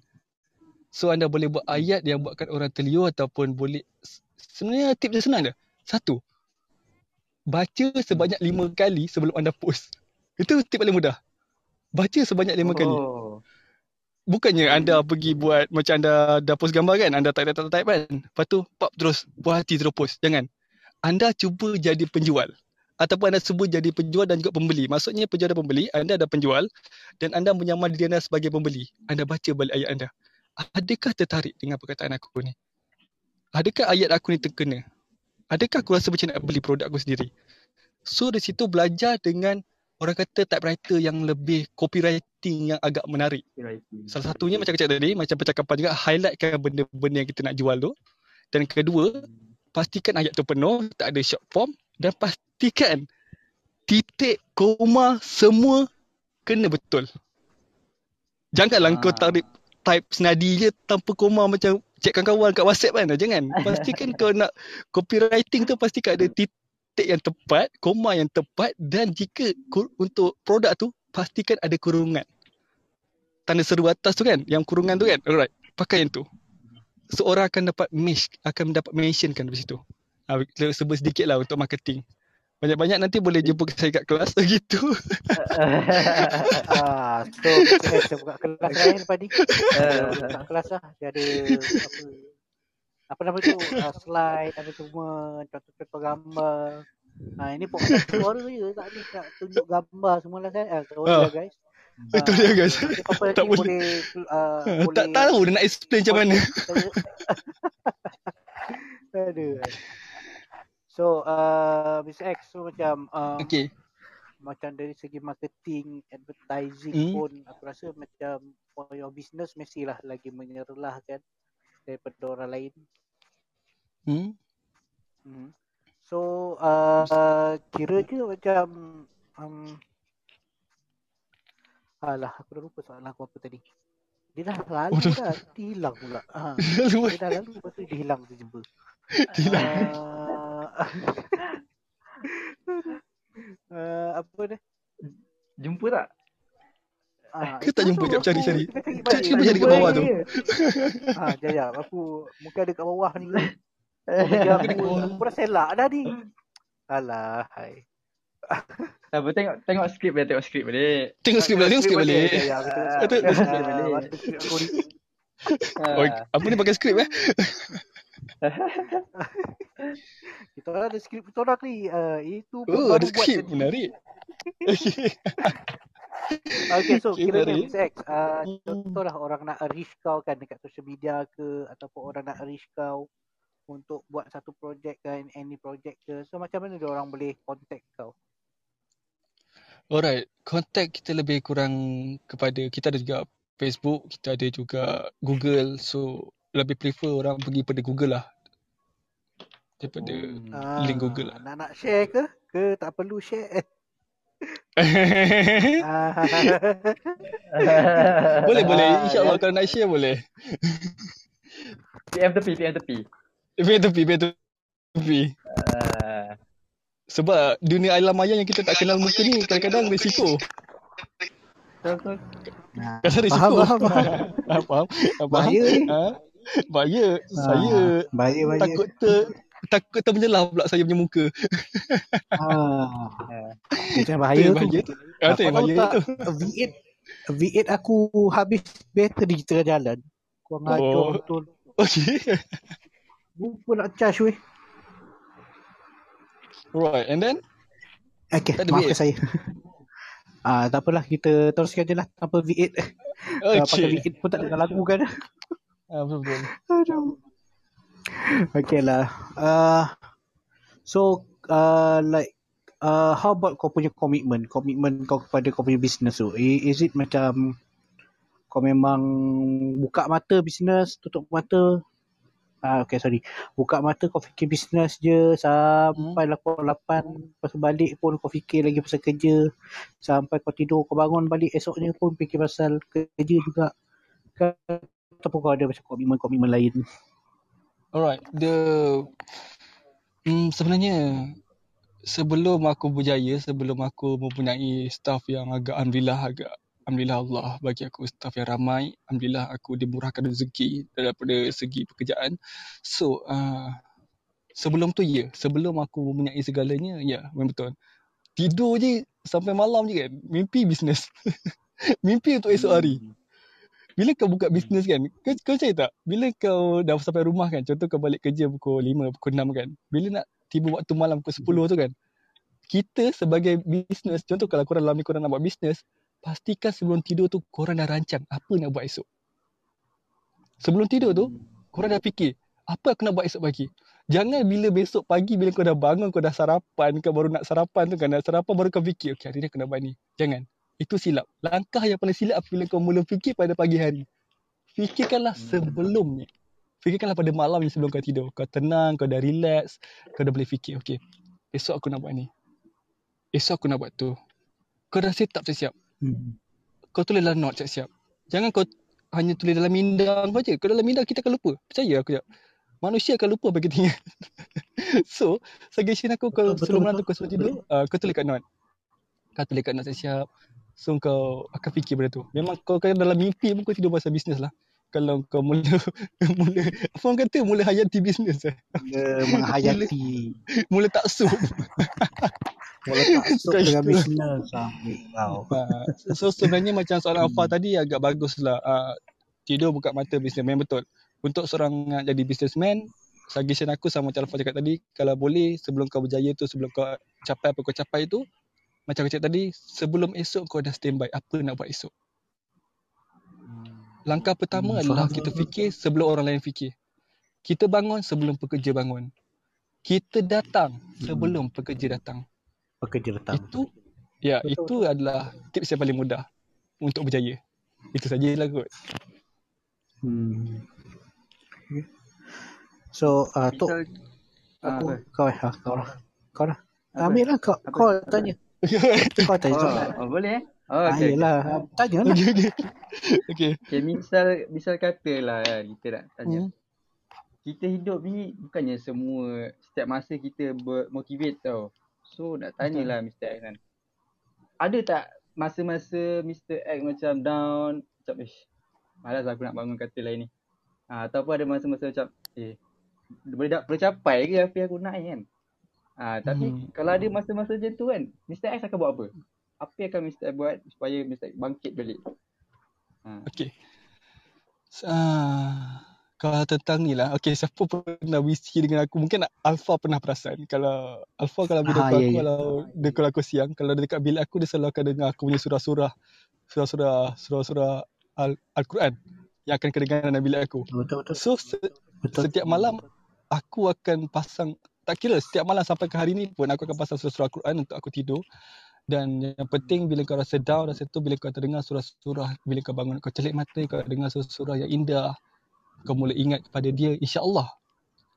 So anda boleh buat ayat yang buatkan orang terliur ataupun boleh sebenarnya tip dia senang je. Satu. Baca sebanyak lima kali sebelum anda post. Itu tip paling mudah. Baca sebanyak lima kali. Bukannya anda pergi buat macam anda dah post gambar kan, anda type type type, type kan. Lepas tu pop terus puas hati terus post. Jangan. Anda cuba jadi penjual ataupun anda cuba jadi penjual dan juga pembeli. Maksudnya penjual dan pembeli, anda ada penjual dan anda menyamar diri anda sebagai pembeli. Anda baca balik ayat anda. Adakah tertarik dengan perkataan aku ni? Adakah ayat aku ni terkena? Adakah aku rasa macam nak beli produk aku sendiri? So di situ belajar dengan orang kata typewriter yang lebih copywriting yang agak menarik. Salah satunya macam cakap tadi, macam percakapan juga highlightkan benda-benda yang kita nak jual tu. Dan kedua, pastikan ayat tu penuh, tak ada short form dan pastikan titik, koma semua kena betul. Janganlah
Ah.
kau tarik type senadi je tanpa koma macam cekkan kawan kat WhatsApp kan. Jangan. *laughs* Pastikan kau nak copywriting tu pastikan ada titik yang tepat, koma yang tepat dan jika untuk produk tu pastikan ada kurungan. Tanda seru atas tu kan, yang kurungan tu kan. Alright, pakai yang tu. So orang akan dapat mesh, akan dapat mentionkan di situ. Ha, sebut sedikit lah untuk marketing. Banyak-banyak nanti boleh jumpa saya kat kelas *laughs* gitu. *laughs*
ah, so saya buka kelas lain ni. Saya buka kelas lah. Dia ada apa apa nama tu uh, slide ada semua contoh-contoh gambar. Ha, ini podcast suara je tak ni nak tunjuk gambar semua lah kan. Eh, sorry
Ah.
lah guys. *laughs*
Itu dia guys.
Apa
Tak boleh.
boleh uh,
tak
boleh
tahu dia nak explain macam mana. *laughs*
Aduh. So, uh, Mr. X, so macam uh,
Okay.
macam dari segi marketing, advertising
Hmm.
pun aku rasa macam for your business mestilah lagi menyerlah kan daripada orang lain.
Hmm.
Hmm. So, uh, kira je macam um, Alah, aku dah lupa soalan aku apa tadi. Dia dah lalu
Waduh.
dah, dia hilang pula. Ha. *laughs* Dia dah lalu, lepas tu dia hilang tiba-tiba.
hilang.
Uh, *laughs* uh, apa dia?
Jumpa tak?
Ah,
Ke tak jumpa jap cari cari.
cari
Cari
balik.
cuba cari kat bawah tu.
Ha, *laughs* jap jap. Aku mungkin ada kat bawah ni. *laughs* Aku, dah selak dah ni. Alah, hai. *laughs*
Apa tengok tengok skrip dia tengok skrip balik.
Tengok skrip balik, tengok skrip balik.
Ya, aku tengok skrip balik.
balik.
Ah, ni?
Oh, apa ni pakai skrip eh?
Kita orang ada skrip kita orang ni. Ah, itu pun
Oh, ada
buat
skrip. Menarik. Okay.
So
Okay,
kiranya
menarik.
Mr. X, uh,
Hmm.
contohlah orang nak reach kau kan dekat social media ke ataupun orang nak reach kau untuk buat satu projek kan, any project ke. So macam mana dia orang boleh contact kau?
Alright, contact kita lebih kurang kepada kita ada juga Facebook, kita ada juga Google. So lebih prefer orang pergi pada Google lah daripada
Hmm.
Ah,
link Google lah.
Nak nak share ke? Ke tak perlu share? *laughs* *laughs*
Boleh boleh,
Ah,
insyaAllah
ya.
kalau nak share boleh.
PM tepi, PM tepi.
Biar tepi, biar tepi.
Ah,
Sebab dunia alam maya yang kita tak kenal muka ni kadang-kadang risiko.
nah,
Kadang risiko.
faham, faham, faham.
Ah, *laughs* faham? Ah, faham?
Bahaya ni.
Ha? Bahaya. Saya
Ah, bahaya, bahaya.
takut ter takut termenjelah pula saya punya muka.
Ah.
Ah. *laughs*
Itu yang
Itu
bahaya
bahaya tu. Ah, tu yang bahaya tu.
V8 V8 aku habis bateri di tengah jalan. Kau ngaco
Oh.
betul. *laughs*
Okay.
Lupa nak charge weh.
Right, and then
Okay, maafkan
V8.
saya. *laughs* Ah, tak apalah kita teruskan je lah tanpa V8. Kalau pakai
okay.
V8 pun tak ada lagu kan.
Ah, betul betul.
Aduh. Okay lah. Uh, so, uh, like, uh, how about kau punya komitmen? Komitmen kau kepada kau punya business tu. Is it macam kau memang buka mata business, tutup mata? Ah, okay, sorry. Buka mata kau fikir business je sampai
Hmm.
pukul 8. Lepas tu balik pun kau fikir lagi pasal kerja. Sampai kau tidur, kau bangun balik esoknya pun fikir pasal kerja juga. Ke- Ataupun kau ada macam komitmen-komitmen lain.
Alright, the hmm, sebenarnya sebelum aku berjaya, sebelum aku mempunyai staff yang agak alhamdulillah agak Alhamdulillah Allah bagi aku staff yang ramai. Alhamdulillah aku dimurahkan rezeki daripada segi pekerjaan. So, uh, sebelum tu ya. Sebelum aku mempunyai segalanya, ya memang betul. Tidur je sampai malam je kan. Mimpi bisnes. *laughs* Mimpi untuk esok hari.
Hmm.
Bila kau buka bisnes kan, kau, kau percaya tak? Bila kau dah sampai rumah kan, contoh kau balik kerja pukul 5, pukul 6 kan. Bila nak tiba waktu malam pukul 10 tu kan, kita sebagai bisnes, contoh kalau korang dalam ni korang nak buat bisnes, pastikan sebelum tidur tu korang dah rancang apa nak buat esok. Sebelum tidur tu, korang dah fikir, apa aku nak buat esok pagi? Jangan bila besok pagi bila kau dah bangun, kau dah sarapan, kau baru nak sarapan tu kan, nak sarapan baru kau fikir, okay hari ni aku nak buat ni. Jangan. Itu silap. Langkah yang paling silap bila kau mula fikir pada pagi hari. Fikirkanlah sebelumnya. Fikirkanlah pada malam ni sebelum kau tidur. Kau tenang, kau dah relax, kau dah boleh fikir, okay, esok aku nak buat ni. Esok aku nak buat tu. Kau dah set up siap-siap.
Hmm.
Kau tulis dalam note siap-siap. Jangan kau hanya tulis dalam mindang kau je. Kau dalam mindang kita akan lupa. Percaya aku jap. Manusia akan lupa apa kita ingat. so, suggestion aku kalau sebelum malam tu kau sebelum tidur, uh, kau tulis kat note. Kau tulis kat note siap-siap. So, kau akan fikir benda tu. Memang kau kan dalam mimpi pun kau tidur pasal bisnes lah. Kalau kau mula, *laughs* mula, apa orang kata, mula hayati bisnes eh.
Dia menghayati. *laughs*
Mula taksub. *laughs*
Mula taksub
Bukan
dengan bisnes. Ah, Wow.
Uh, so sebenarnya macam soalan Alfa tadi agak bagus lah. Uh, tidur buka mata bisnes. Memang betul. Untuk seorang nak jadi businessman, suggestion aku sama macam Alfa cakap tadi, kalau boleh sebelum kau berjaya tu, sebelum kau capai apa kau capai tu, macam aku cakap tadi, sebelum esok kau dah standby apa nak buat esok. Langkah pertama
Hmm,
adalah
faham,
kita fikir sebelum orang lain fikir. Kita bangun sebelum pekerja bangun. Kita datang sebelum pekerja datang.
Pekerja datang.
Itu ya
Betul,
itu adalah tips yang paling mudah untuk berjaya. Itu sajalah kot.
Hmm. So, uh, tu
Misal Ah,
aku
apa?
kau eh, ah, kau lah. Kau lah.
Apa?
Ambil lah kau,
Apa?
kau tanya. Kau tanya
Oh,
soalan.
oh, boleh eh? Oh,
Ah,
okay.
yelah, tanya lah.
Okey okey. Okey.
okay. misal misal katalah kan, kita nak tanya.
Hmm.
Kita hidup ni bukannya semua setiap masa kita bermotivate tau. So nak tanyalah Mr. X kan. Ada tak masa-masa Mr. X macam down, macam ish, malas aku nak bangun katil lain ni. Ha, ataupun ada masa-masa macam eh boleh tak boleh capai ke apa yang aku nak kan. Ha, tapi
Hmm.
kalau ada masa-masa macam tu kan, Mr. X akan buat apa? Apa yang akan Mr. X buat supaya Mr. X bangkit balik? Ha.
Okey. Ah, kalau tentang ni lah, okey siapa pernah whisky dengan aku, mungkin Alpha pernah perasan. Kalau Alpha kalau video
Ah,
aku,
ya.
kalau dia call aku siang, kalau dia dekat bilik aku, dia selalu akan dengar aku punya surah-surah, surah-surah, surah-surah Al- Al-Quran yang akan kedengaran dalam bilik aku.
Betul, betul.
So, se-
Betul.
setiap malam aku akan pasang tak kira setiap malam sampai ke hari ni pun aku akan pasang surah-surah Al-Quran untuk aku tidur. Dan yang penting bila kau rasa down rasa tu bila kau terdengar surah-surah bila kau bangun kau celik mata kau dengar surah-surah yang indah kau mula ingat kepada dia insya-Allah.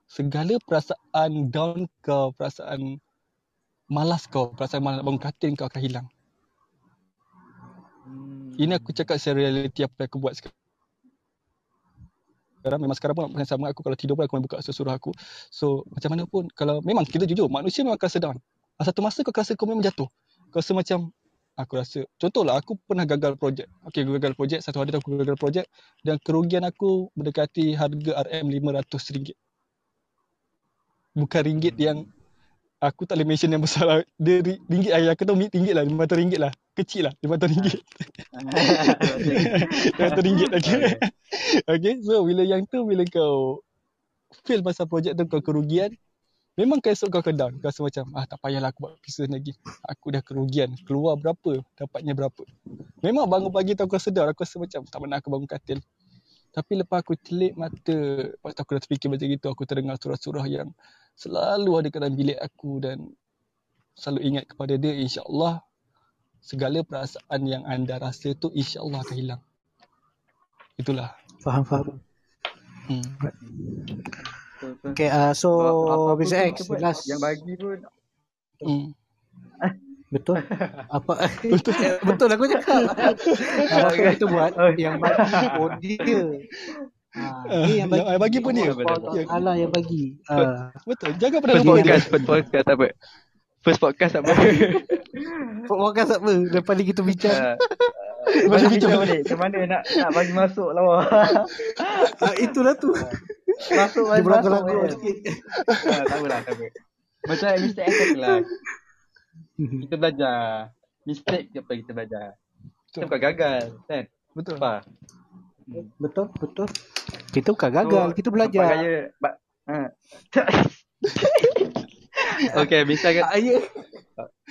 Segala perasaan down kau perasaan malas kau perasaan malas nak bangun katil kau akan hilang.
Hmm.
ini aku cakap secara realiti apa yang aku buat sekarang sekarang memang sekarang pun macam sama aku kalau tidur pun aku main buka surah aku. So macam mana pun kalau memang kita jujur manusia memang akan rasa down Ada satu masa kau rasa kau memang jatuh. Kau rasa macam aku rasa contohlah aku pernah gagal projek. Okey gagal projek satu hari aku gagal projek dan kerugian aku mendekati harga RM500 bukan ringgit yang aku tak boleh mention yang besar lah. Dia ri- ringgit ayah aku tahu ringgit lah RM500 lah kecil lah. RM500 RM500 ringgit. *laughs* Okay.
Okay.
okay so bila yang tu bila kau fail pasal projek tu kau kerugian memang kau esok kau akan down. Kau rasa macam ah tak payahlah aku buat business lagi. Aku dah kerugian. Keluar berapa dapatnya berapa. Memang bangun pagi tu aku rasa down. Aku rasa macam tak pernah aku bangun katil. Tapi lepas aku celik mata lepas aku dah terfikir macam gitu aku terdengar surah-surah yang selalu ada dalam bilik aku dan selalu ingat kepada dia insya-Allah segala perasaan yang anda rasa tu insya-Allah akan hilang itulah
Faham, faham.
hmm.
Okay, uh, so Mr. X, last.
Yang bagi pun
Hmm.
Betul. *laughs* Apa? betul. *laughs* betul aku cakap. *laughs* Apa yang kita buat, yang bagi pun dia. Ha,
Ah,
dia yang bagi.
yang bagi pun dia.
Allah
Ya.
Yang bagi. Ah.
Betul. Jangan pernah
First
lupa dia.
podcast First podcast apa First podcast apa
Podcast apa? Lepas ni kita bincang. *laughs*
Ah, Mana kita balik? Macam mana nak nak bagi masuk lawa? *laughs*
Ah, itulah tu.
masuk
Dia
bagi masuk. kan?
sikit.
Ah, tak apalah, tak apa. Macam Mr. X lah. Kita belajar. Mistake apa kita belajar. Kita bukan gagal, kan?
Betul.
Apa?
Betul, betul. Kita bukan gagal,
So,
kita belajar.
gaya. Ba- ha. *laughs* okay, Mr. X.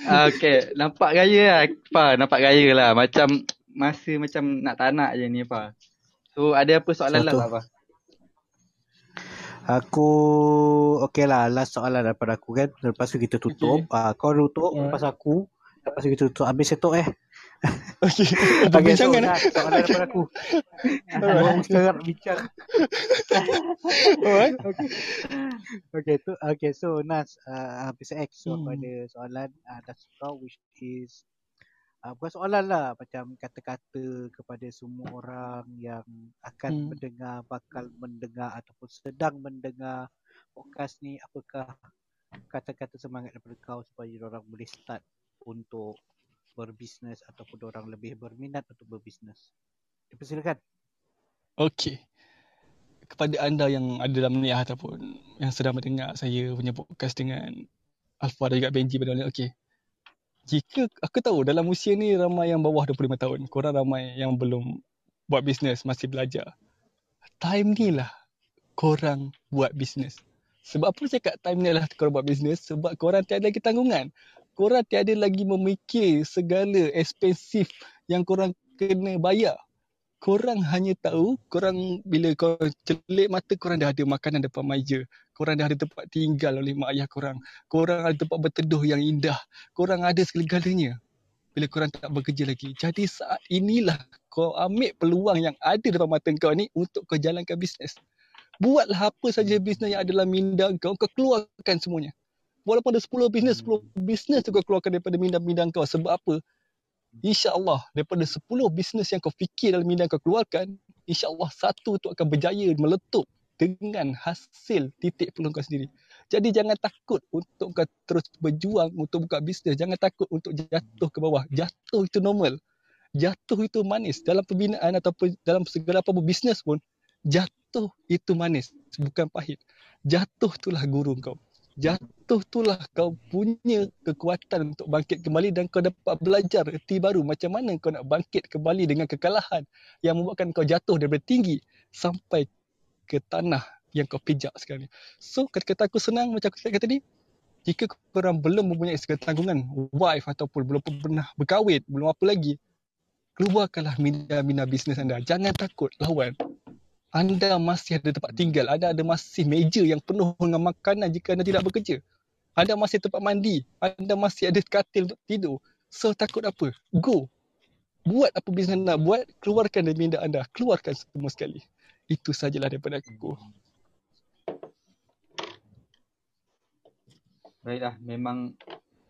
Ah,
okay, nampak gaya lah. Apa? Nampak gaya lah. Macam masa macam nak tak nak je ni apa. So, ada apa soalan lah
Betul.
apa?
Aku okey lah last soalan daripada aku kan. Lepas tu kita tutup. Okay. Ah kau tutup
Ah.
lepas aku. Lepas tu kita tutup. Habis setok eh. *laughs*
Okey. Perbincangan eh.
dah, soalan daripada aku. Baru sekarang bincang.
Alright. *laughs*
Okey. Okey tu okey so Nas uh, Mr. X so
Hmm.
ada soalan uh, das kau which is uh, bukan soalan lah macam kata-kata kepada semua orang yang akan
Hmm.
mendengar bakal mendengar ataupun sedang mendengar podcast ni apakah kata-kata semangat daripada kau supaya orang boleh start untuk berbisnes ataupun orang lebih berminat untuk berbisnes. Dipersilakan.
Okey. Kepada anda yang ada dalam ni ataupun yang sedang mendengar saya punya podcast dengan Alfa dan juga Benji pada ni. Okey. Jika aku tahu dalam usia ni ramai yang bawah 25 tahun. Korang ramai yang belum buat bisnes, masih belajar. Time ni lah korang buat bisnes. Sebab apa cakap time ni lah korang buat bisnes? Sebab korang tiada lagi tanggungan. Korang tiada lagi memikir segala ekspensif yang korang kena bayar. Korang hanya tahu korang bila korang celik mata korang dah ada makanan depan meja. Korang dah ada tempat tinggal oleh mak ayah korang. Korang ada tempat berteduh yang indah. Korang ada segala-galanya. Bila korang tak bekerja lagi. Jadi saat inilah kau ambil peluang yang ada depan mata kau ni untuk kau jalankan bisnes. Buatlah apa saja bisnes yang ada dalam minda kau kau keluarkan semuanya walaupun ada 10 bisnes 10 bisnes tu kau keluarkan daripada minda-minda kau sebab apa InsyaAllah daripada 10 bisnes yang kau fikir dalam minda kau keluarkan, insyaAllah satu tu akan berjaya meletup dengan hasil titik peluang kau sendiri. Jadi jangan takut untuk kau terus berjuang untuk buka bisnes. Jangan takut untuk jatuh ke bawah. Jatuh itu normal. Jatuh itu manis. Dalam pembinaan ataupun dalam segala apa pun bisnes pun, jatuh itu manis. Bukan pahit. Jatuh itulah guru kau. Jatuh itulah kau punya kekuatan untuk bangkit kembali dan kau dapat belajar erti baru macam mana kau nak bangkit kembali dengan kekalahan yang membuatkan kau jatuh daripada tinggi sampai ke tanah yang kau pijak sekarang ni. So kata-kata aku senang macam aku cakap tadi, jika korang belum mempunyai segala tanggungan, wife ataupun belum pernah berkahwin, belum apa lagi, keluarkanlah mina-mina bisnes anda. Jangan takut, lawan. Anda masih ada tempat tinggal, anda ada masih meja yang penuh dengan makanan jika anda tidak bekerja. Anda masih tempat mandi, anda masih ada katil untuk tidur. So takut apa? Go. Buat apa bisnes anda buat, keluarkan dari minda anda. Keluarkan semua sekali. Itu sajalah daripada aku.
Baiklah, memang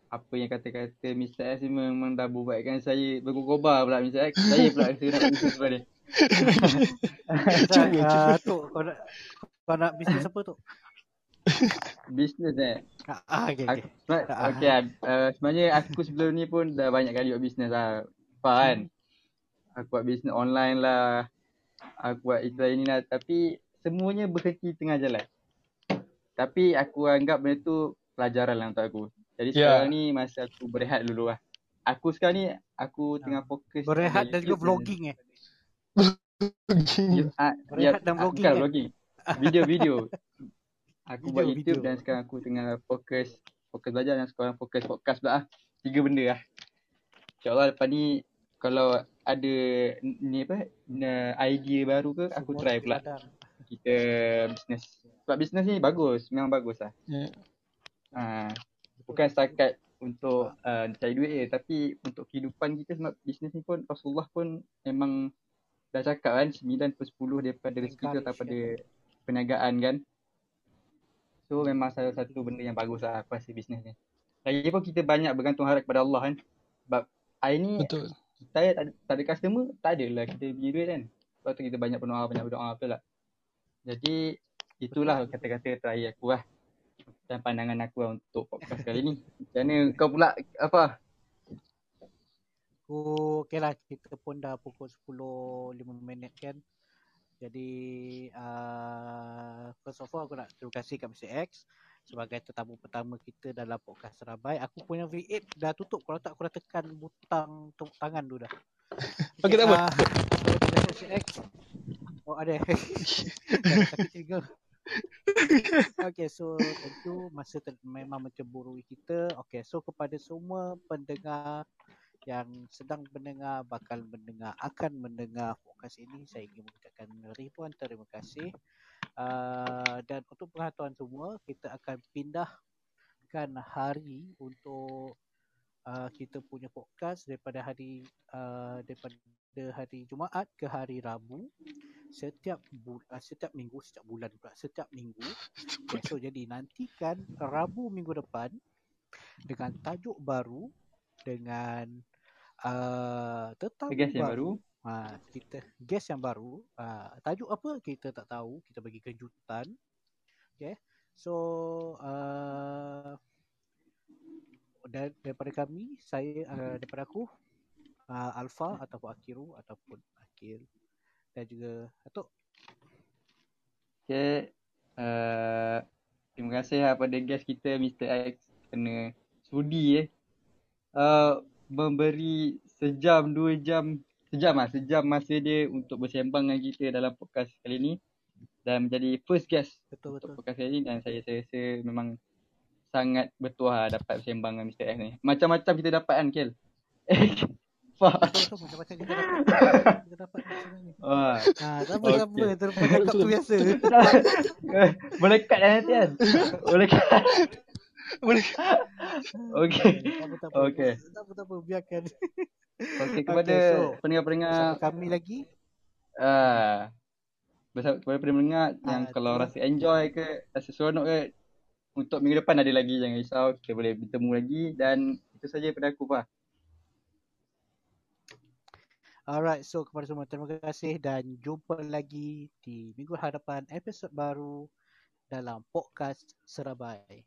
apa yang kata-kata Mr. Ni memang dah buatkan saya berkobar pula Mr. X. Saya pula rasa nak bisnes *laughs*
Cuba,
Ah, tu kau nak kau nak bisnes apa tu? *laughs*
Bisnes eh.
Ah, ah okey
Aku,
Ah.
okay, uh, sebenarnya aku sebelum ni pun dah banyak kali buat bisnes lah. Faham kan? Aku buat bisnes online lah. Aku buat itu ini lah. Tapi semuanya berhenti tengah jalan. Tapi aku anggap benda tu pelajaran lah untuk aku. Jadi
Ya.
sekarang ni masa aku berehat dulu lah. Aku sekarang ni aku tengah fokus
Berehat dan juga vlogging eh.
Ah, ya,
dan
ah,
vlogging
bukan
kan?
vlogging. Video-video. *laughs* Aku
Video,
buat YouTube
video.
dan sekarang aku tengah fokus fokus belajar dan sekarang fokus podcast pula lah. Tiga benda lah. InsyaAllah lepas ni kalau ada ni apa na- idea baru ke aku
Semua
try pula
sekadar.
kita business. Sebab business ni bagus, memang bagus lah.
Ya.
Ha, bukan setakat untuk uh, cari duit je tapi untuk kehidupan kita sebab bisnes ni pun Rasulullah pun memang dah cakap kan 9 per 10 daripada rezeki tu
Encourage,
daripada perniagaan kan. So memang salah satu benda yang bagus lah aku rasa bisnes ni. Lagi pun kita banyak bergantung harap kepada Allah kan. Sebab hari ni
Betul.
kita tak ada, tak ada customer, tak ada lah kita punya duit kan. Sebab tu kita banyak berdoa, banyak berdoa betul tak? Jadi itulah kata-kata terakhir aku lah. Dan pandangan aku lah untuk podcast kali ni. Macam mana kau pula apa?
Aku okay lah kita pun dah pukul 10 5 minit kan. Jadi uh, first of all aku nak terima kasih kat Mr. X sebagai tetamu pertama kita dalam podcast Serabai. Aku punya V8 dah tutup. Kalau tak aku dah tekan butang tepuk tangan dulu dah. *laughs*
Okey tak apa.
Uh, Mr. X. Oh ada. *laughs* Sakit juga. okay, so tentu masa ter- memang menceburui kita. Okay, so kepada semua pendengar yang sedang mendengar, bakal mendengar, akan mendengar podcast ini, saya ingin mengucapkan ribuan terima kasih. Uh, dan untuk pengetahuan semua, kita akan pindahkan hari untuk uh, kita punya podcast daripada hari uh, daripada hari Jumaat ke hari Rabu. Setiap bul- uh, setiap minggu setiap bulan pula setiap minggu. Okay, so jadi nantikan Rabu minggu depan dengan tajuk baru dengan uh, tetamu
Guest yang baru.
Ha, kita guest yang baru. Ha, tajuk apa kita tak tahu. Kita bagi kejutan. Okay. So uh, dar- daripada kami, saya uh, daripada aku uh, Alfa ataupun Akiru ataupun Akil dan juga Atok.
Okay. Uh, terima kasih lah pada guest kita Mr. X kena sudi eh. Uh, memberi sejam, dua jam, sejam lah, sejam masa dia untuk bersembang dengan kita dalam podcast kali ni. Dan menjadi first guest
Betul
untuk
betul.
podcast kali ni dan saya, saya rasa memang sangat bertuah dapat bersembang dengan Mr. X ni. Macam-macam kita dapat kan, Kel? *laughs*
Macam-macam kita dapat. kita dapat.
Wah.
Ha, tak apa tak apa
Okay.
terus cakap tu biasa. *laughs*
Boleh cut dah nanti kan? Boleh cut.
Boleh.
Okay.
Tak apa tak apa.
Okay.
Tak apa biarkan.
Okay, kepada
Okay, so,
pendengar-pendengar
kami lagi.
ah bersama kepada pendengar yang
Ah,
kalau rasa enjoy ke, rasa seronok ke untuk minggu depan ada lagi jangan risau kita boleh bertemu lagi dan itu saja pada aku Pak.
Alright, so kepada semua terima kasih dan jumpa lagi di minggu hadapan episod baru dalam podcast Serabai.